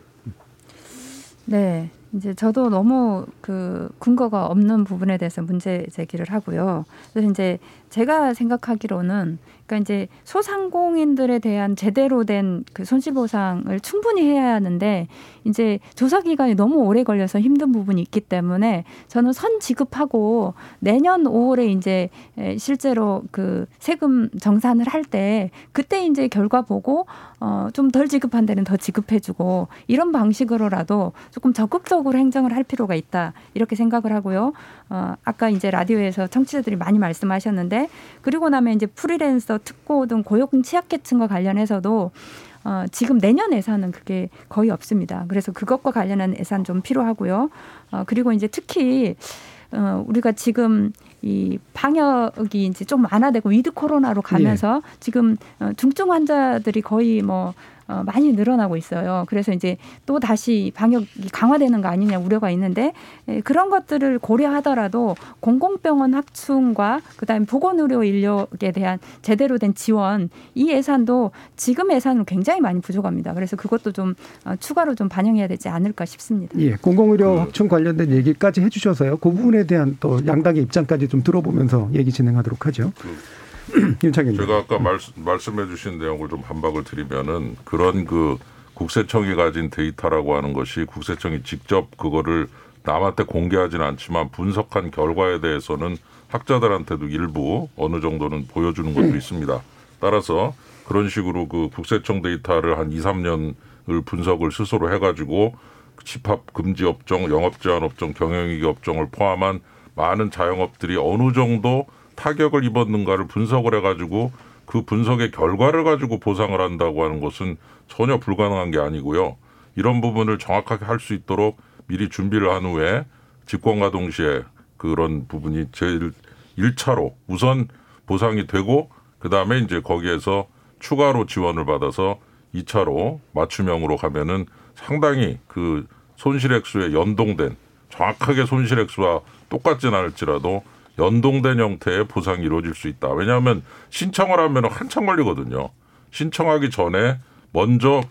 네. 이제 저도 너무 그 근거가 없는 부분에 대해서 문제 제기를 하고요. 그래서 이제 제가 생각하기로는 그러니까 이제 소상공인들에 대한 제대로 된 그 손실보상을 충분히 해야 하는데 이제 조사 기간이 너무 오래 걸려서 힘든 부분이 있기 때문에 저는 선 지급하고 내년 5월에 이제 에, 실제로 그 세금 정산을 할 때 그때 이제 결과 보고 어, 좀 덜 지급한 데는 더 지급해주고 이런 방식으로라도 조금 적극적으로 행정을 할 필요가 있다 이렇게 생각을 하고요. 어, 아까 이제 라디오에서 청취자들이 많이 말씀하셨는데 그리고 나면 이제 프리랜서 특고 등 고용 취약계층과 관련해서도 어, 지금 내년 예산은 그게 거의 없습니다. 그래서 그것과 관련한 예산 좀 필요하고요. 어, 그리고 이제 특히 어, 우리가 지금 이 방역이 이제 좀 완화되고 위드 코로나로 가면서 지금 어, 중증 환자들이 거의 뭐 어, 많이 늘어나고 있어요. 그래서 이제 또 다시 방역이 강화되는 거 아니냐 우려가 있는데 에, 그런 것들을 고려하더라도 공공병원 확충과 그다음에 보건의료 인력에 대한 제대로 된 지원 이 예산도 지금 예산은 굉장히 많이 부족합니다. 그래서 그것도 좀 어, 추가로 좀 반영해야 되지 않을까 싶습니다. 예, 공공의료 확충 관련된 얘기까지 해주셔서요. 그 부분에 대한 또 양당의 입장까지 좀 들어보면서 얘기 진행하도록 하죠. 윤창현 제가 아까 말씀, 말씀해 주신 내용을 좀 반박을 드리면은 그런 그 국세청이 가진 데이터라고 하는 것이 국세청이 직접 그거를 남한테 공개하지는 않지만 분석한 결과에 대해서는 학자들한테도 일부 어느 정도는 보여주는 것도 있습니다. 따라서 그런 식으로 그 국세청 데이터를 한 2, 3년을 분석을 스스로 해가지고 집합 금지 업종, 영업 제한 업종, 경영위기 업종을 포함한 많은 자영업들이 어느 정도 타격을 입었는가를 분석을 해가지고 그 분석의 결과를 가지고 보상을 한다고 하는 것은 전혀 불가능한 게 아니고요. 이런 부분을 정확하게 할 수 있도록 미리 준비를 한 후에 집권과 동시에 그런 부분이 제일 1차로 우선 보상이 되고 그다음에 이제 거기에서 추가로 지원을 받아서 2차로 맞춤형으로 가면은 상당히 그 손실액수에 연동된 정확하게 손실액수와 똑같진 않을지라도 연동된 형태의 보상이 이루어질 수 있다. 왜냐하면 신청을 하면 한참 걸리거든요. 신청하기 전에 먼저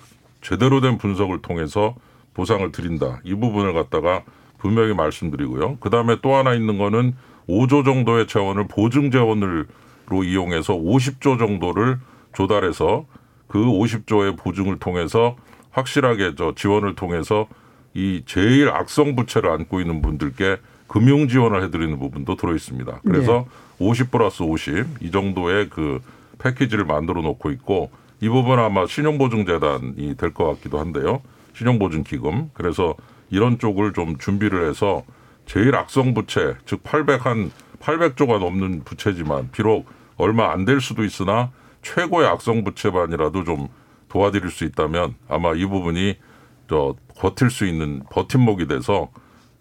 제대로 된 분석을 통해서 보상을 드린다. 이 부분을 갖다가 분명히 말씀드리고요. 그 다음에 또 하나 있는 거는 5조 정도의 재원을 보증 재원으로 이용해서 50조 정도를 조달해서 그 50조의 보증을 통해서 확실하게 저 지원을 통해서 이 제일 악성 부채를 안고 있는 분들께 금융 지원을 해드리는 부분도 들어 있습니다. 그래서 50 플러스 50 이 정도의 그 패키지를 만들어 놓고 있고 이 부분 은 아마 신용보증재단이 될 것 같기도 한데요. 신용보증기금. 그래서 이런 쪽을 좀 준비를 해서 제일 악성 부채, 즉 800 한 800조가 넘는 부채지만 비록 얼마 안 될 수도 있으나 최고의 악성 부채반이라도 좀 도와드릴 수 있다면 아마 이 부분이 저 버틸 수 있는 버팀목이 돼서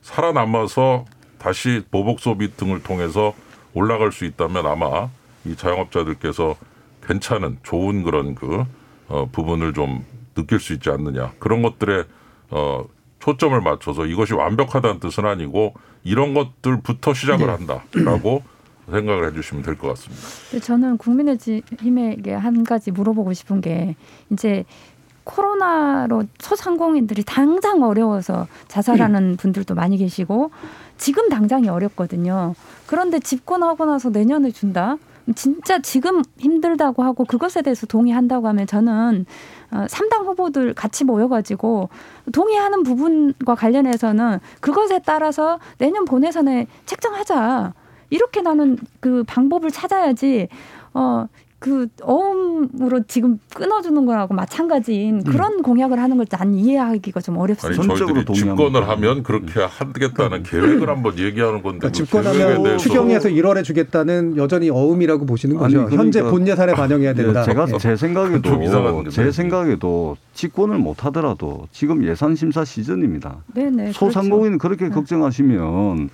살아남아서 다시 보복 소비 등을 통해서 올라갈 수 있다면 아마 이 자영업자들께서 괜찮은 좋은 그런 그 어, 부분을 좀 느낄 수 있지 않느냐 그런 것들에 어, 초점을 맞춰서 이것이 완벽하다는 뜻은 아니고 이런 것들부터 시작을 네. 한다라고 생각을 해주시면 될 것 같습니다. 저는 국민의힘에게 한 가지 물어보고 싶은 게 이제 코로나로 소상공인들이 당장 어려워서 자살하는 분들도 많이 계시고 지금 당장이 어렵거든요. 그런데 집권하고 나서 내년에 준다? 진짜 지금 힘들다고 하고 그것에 대해서 동의한다고 하면 저는 어, 3당 후보들 같이 모여가지고 동의하는 부분과 관련해서는 그것에 따라서 내년 본회선에 책정하자. 이렇게 나는 그 방법을 찾아야지, 어, 그 어음으로 지금 끊어주는 거하고 마찬가지인 그런 공약을 하는 걸 난 이해하기가 좀 아니 어렵습니다. 저희들이 집권을 하면 그렇게 하겠다는 계획을 한번 얘기하는 건데 그 그러니까 집권하면 대해서 추경에서 1월에 주겠다는 여전히 어음이라고 보시는 거죠. 아니, 그러니까- 현재 본 예산에 반영해야 된다. 예, 제가 예. 제 생각에도. 제 생각에도 집권을 못 하더라도 지금 예산 심사 시즌입니다. 네네. 소상공인 그렇게 걱정하시면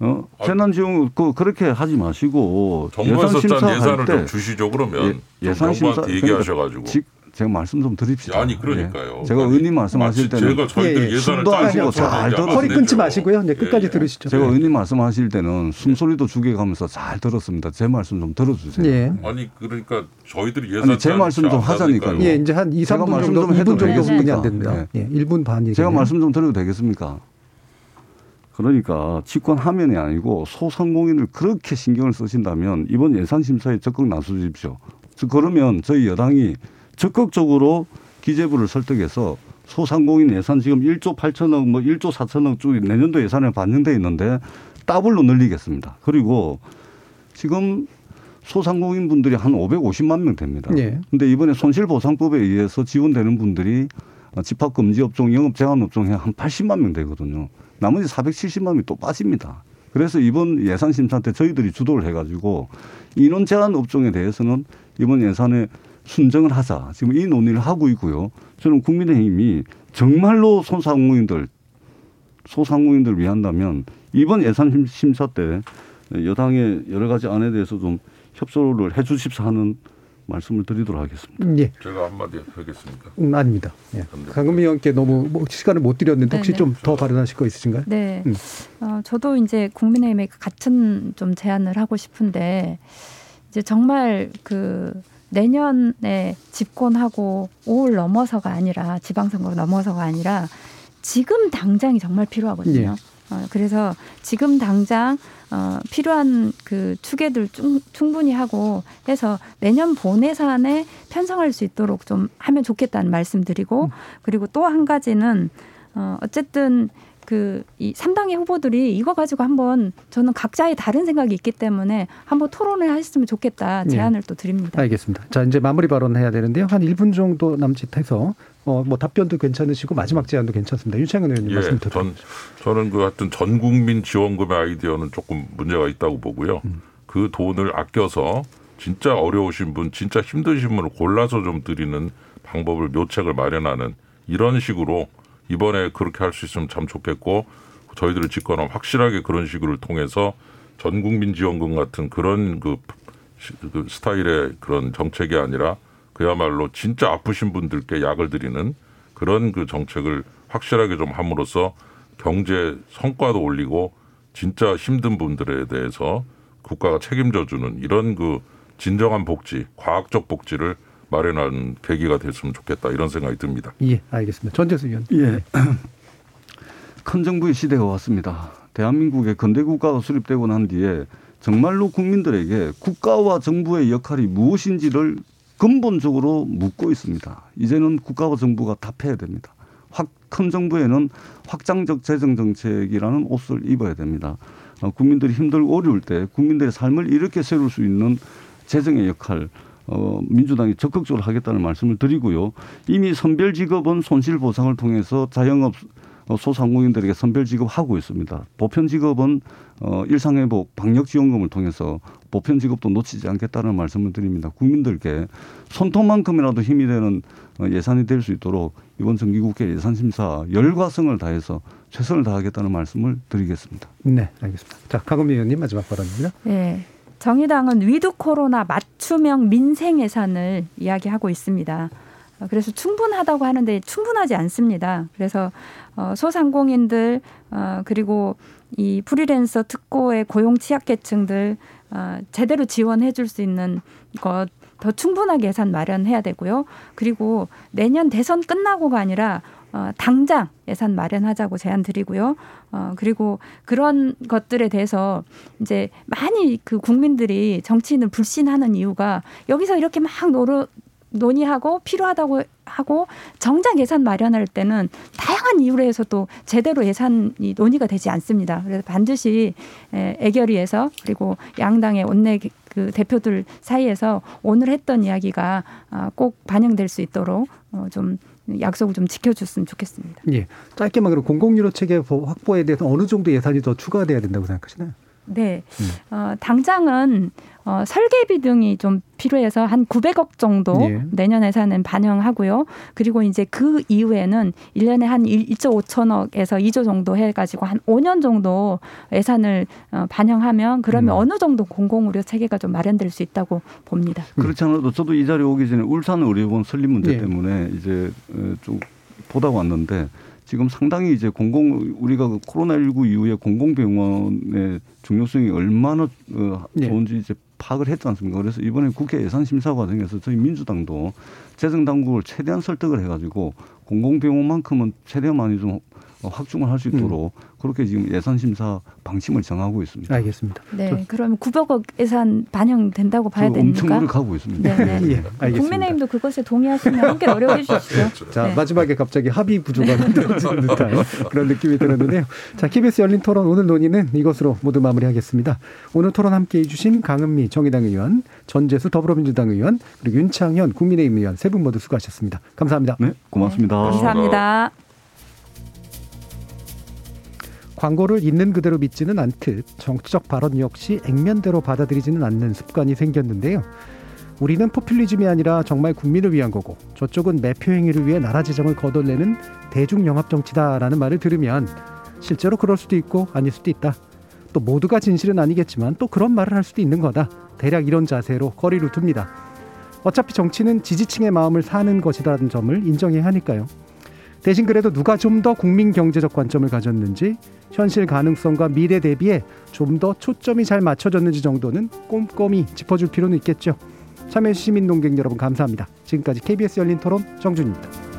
어 재난 지원 그 그렇게 하지 마시고 정부에서 짠 심사할 예산을 때 좀 주시죠 그러면 예, 좀 예산 심사 정부한테 얘기하셔가지고 지- 제가 말씀 좀 드립시다. 아니 그러니까요. 예. 제가 의원님 말씀하실 마치 때는 제가 저희들이 예, 예. 숨도 안 쉬고 잘 들어 허리 끊지 마시고요. 네, 끝까지 들으시죠. 제가 의원님 말씀하실 때는 숨소리도 죽여가면서 잘 들었습니다. 제 말씀 좀 들어주세요. 예. 아니 그러니까 저희들이 예산 아니 제 말씀 좀 하자니까요. 예, 이제 한 2, 제가 3분 말씀 정도, 좀 해도 2분 정도 되겠습니까? 안 됩니다. 예, 1분 반이. 제가. 말씀 좀 드려도 되겠습니까? 그러니까 집권 화면이 아니고 소상공인을 그렇게 신경을 쓰신다면 이번 예산 심사에 적극 나서주십시오. 즉, 그러면 저희 여당이 적극적으로 기재부를 설득해서 소상공인 예산 지금 1조 8천억 뭐 1조 4천억 쪽이 내년도 예산에 반영돼 있는데 더블로 늘리겠습니다. 그리고 지금 소상공인 분들이 한 550만 명 됩니다. 예. 근데 이번에 손실보상법에 의해서 지원되는 분들이 집합금지 업종, 영업 제한 업종에 한 80만 명 되거든요. 나머지 470만 명이 또 빠집니다. 그래서 이번 예산 심사 때 저희들이 주도를 해가지고 인원 제한 업종에 대해서는 이번 예산에 순정을 하자. 지금 이 논의를 하고 있고요. 저는 국민의힘이 정말로 소상공인들, 소상공인들 위한다면 이번 예산 심- 심사 때 여당의 여러 가지 안에 대해서 좀 협조를 해 주십사 하는 말씀을 드리도록 하겠습니다. 음, 예. 제가 한마디 하겠습니까? 음, 아닙니다. 예. 강금미 의원께 너무 뭐 시간을 못 드렸는데 혹시 네네. 좀더 발언하실 거 있으신가요? 네. 음. 어, 저도 이제 국민의힘에 같은 좀 제안을 하고 싶은데 이제 정말 그 내년에 집권하고 5월 넘어서가 아니라 지방선거 넘어서가 아니라 지금 당장이 정말 필요하거든요. 예. 어, 그래서 지금 당장 어, 필요한 그 추계들 충, 충분히 하고 해서 내년 본예산에 편성할 수 있도록 좀 하면 좋겠다는 말씀드리고 그리고 또 한 가지는 어, 어쨌든 그이 삼당의 후보들이 이거 가지고 한번 저는 각자의 다른 생각이 있기 때문에 한번 토론을 하셨으면 좋겠다 제안을 예. 또 드립니다. 알겠습니다. 자, 이제 마무리 발언 해야 되는데요. 한 1분 정도 남짓해서 어, 뭐 답변도 괜찮으시고 마지막 제안도 괜찮습니다. 윤창현 의원님 예, 말씀. 전 저는 그 하여튼 전 국민 지원금의 아이디어는 조금 문제가 있다고 보고요. 음. 그 돈을 아껴서 진짜 어려우신 분, 진짜 힘드신 분을 골라서 좀 드리는 방법을 묘책을 마련하는 이런 식으로 이번에 그렇게 할 수 있으면 참 좋겠고 저희들을 집권하면 확실하게 그런 식으로 통해서 전 국민 지원금 같은 그런 그, 시- 그 스타일의 그런 정책이 아니라 그야말로 진짜 아프신 분들께 약을 드리는 그런 그 정책을 확실하게 좀 함으로써 경제 성과도 올리고 진짜 힘든 분들에 대해서 국가가 책임져 주는 이런 그 진정한 복지, 과학적 복지를 마련하는 계기가 됐으면 좋겠다 이런 생각이 듭니다. 예, 알겠습니다. 전재수 의원. 예. 큰 정부의 시대가 왔습니다. 대한민국의 근대 국가가 수립되고 난 뒤에 정말로 국민들에게 국가와 정부의 역할이 무엇인지를 근본적으로 묻고 있습니다. 이제는 국가와 정부가 답해야 됩니다. 확, 큰 정부에는 확장적 재정 정책이라는 옷을 입어야 됩니다. 어, 국민들이 힘들고 어려울 때 국민들의 삶을 이렇게 세울 수 있는 재정의 역할, 어, 민주당이 적극적으로 하겠다는 말씀을 드리고요. 이미 선별 직업은 손실 보상을 통해서 자영업 어, 소상공인들에게 선별 지급하고 있습니다. 보편 직업은 어, 일상회복 방역 지원금을 통해서 보편 직업도 놓치지 않겠다는 말씀을 드립니다. 국민들께 손톱만큼이라도 힘이 되는 어, 예산이 될 수 있도록 이번 정기국회 예산심사 열과성을 다해서 최선을 다하겠다는 말씀을 드리겠습니다. 네, 알겠습니다. 자, 강은미 의원님 마지막 발언입니다. 네. 정의당은 위드 코로나 맞춤형 민생 예산을 이야기하고 있습니다. 어, 그래서 충분하다고 하는데 충분하지 않습니다. 그래서 어, 소상공인들 어, 그리고 이 프리랜서 특고의 고용 취약계층들 어, 제대로 지원해 줄 수 있는 것 더 충분하게 예산 마련해야 되고요. 그리고 내년 대선 끝나고가 아니라 어, 당장 예산 마련하자고 제안 드리고요. 어, 그리고 그런 것들에 대해서 이제 많이 그 국민들이 정치인을 불신하는 이유가 여기서 이렇게 막 노력, 논의하고 필요하다고 하고 정작 예산 마련할 때는 다양한 이유로 해서 또 제대로 예산이 논의가 되지 않습니다. 그래서 반드시 에, 애결위에서 그리고 양당의 원내 그 대표들 사이에서 오늘 했던 이야기가 아, 꼭 반영될 수 있도록 어, 좀 약속을 좀 지켜줬으면 좋겠습니다. 예, 짧게만 그럼 공공유료 체계 확보에 대해서 어느 정도 예산이 더 추가돼야 된다고 생각하시나요? 네. 어, 당장은 어, 설계비 등이 좀 필요해서 한 900억 정도 예. 내년 예산은 반영하고요. 그리고 이제 그 이후에는 1년에 한 1조 5천억에서 2조 정도 해가지고 한 5년 정도 예산을 어, 반영하면 그러면 음. 어느 정도 공공의료 체계가 좀 마련될 수 있다고 봅니다. 그렇지 않아도 저도 이 자리에 오기 전에 울산 의료원 설립 문제 예. 때문에 이제 어, 좀 보다 왔는데 지금 상당히 이제 공공 우리가 그 코로나19 이후에 공공병원의 중요성이 얼마나 어, 예. 좋은지 이제 파악을 했지 않습니까? 그래서 이번에 국회 예산 심사 과정에서 저희 민주당도 재정 당국을 최대한 설득을 해가지고 공공병원만큼은 최대한 많이 좀 확충을 할 수 있도록 그렇게 지금 예산 심사 방침을 정하고 있습니다. 알겠습니다. 네. 그러면 900억 예산 반영된다고 봐야 저 엄청 됩니까? 노력하고 있습니다. 네, 네. 예, 알겠습니다. 국민의힘도 그것에 동의하시면 함께 노력해 주십시오. 자, 네. 마지막에 갑자기 합의 구조가 만들어지는 듯한 그런 느낌이 들었는데요. 자, KBS 열린 토론 오늘 논의는 이것으로 모두 마무리하겠습니다. 오늘 토론 함께 해 주신 강은미 정의당 의원, 전재수 더불어민주당 의원, 그리고 윤창현 국민의힘 의원 세 분 모두 수고하셨습니다. 감사합니다. 네, 고맙습니다. 감사합니다. 광고를 있는 그대로 믿지는 않듯 정치적 발언 역시 액면대로 받아들이지는 않는 습관이 생겼는데요. 우리는 포퓰리즘이 아니라 정말 국민을 위한 거고 저쪽은 매표 행위를 위해 나라 재정을 거덜내는 대중 영합 정치다라는 말을 들으면 실제로 그럴 수도 있고 아닐 수도 있다. 또 모두가 진실은 아니겠지만 또 그런 말을 할 수도 있는 거다. 대략 이런 자세로 거리를 둡니다. 어차피 정치는 지지층의 마음을 사는 것이라는 점을 인정해야 하니까요. 대신 그래도 누가 좀 더 국민 경제적 관점을 가졌는지 현실 가능성과 미래 대비에 좀더 초점이 잘 맞춰졌는지 정도는 꼼꼼히 짚어줄 필요는 있겠죠. 참여해주신 시민 농객 여러분 감사합니다. 지금까지 KBS 열린 토론 정준입니다.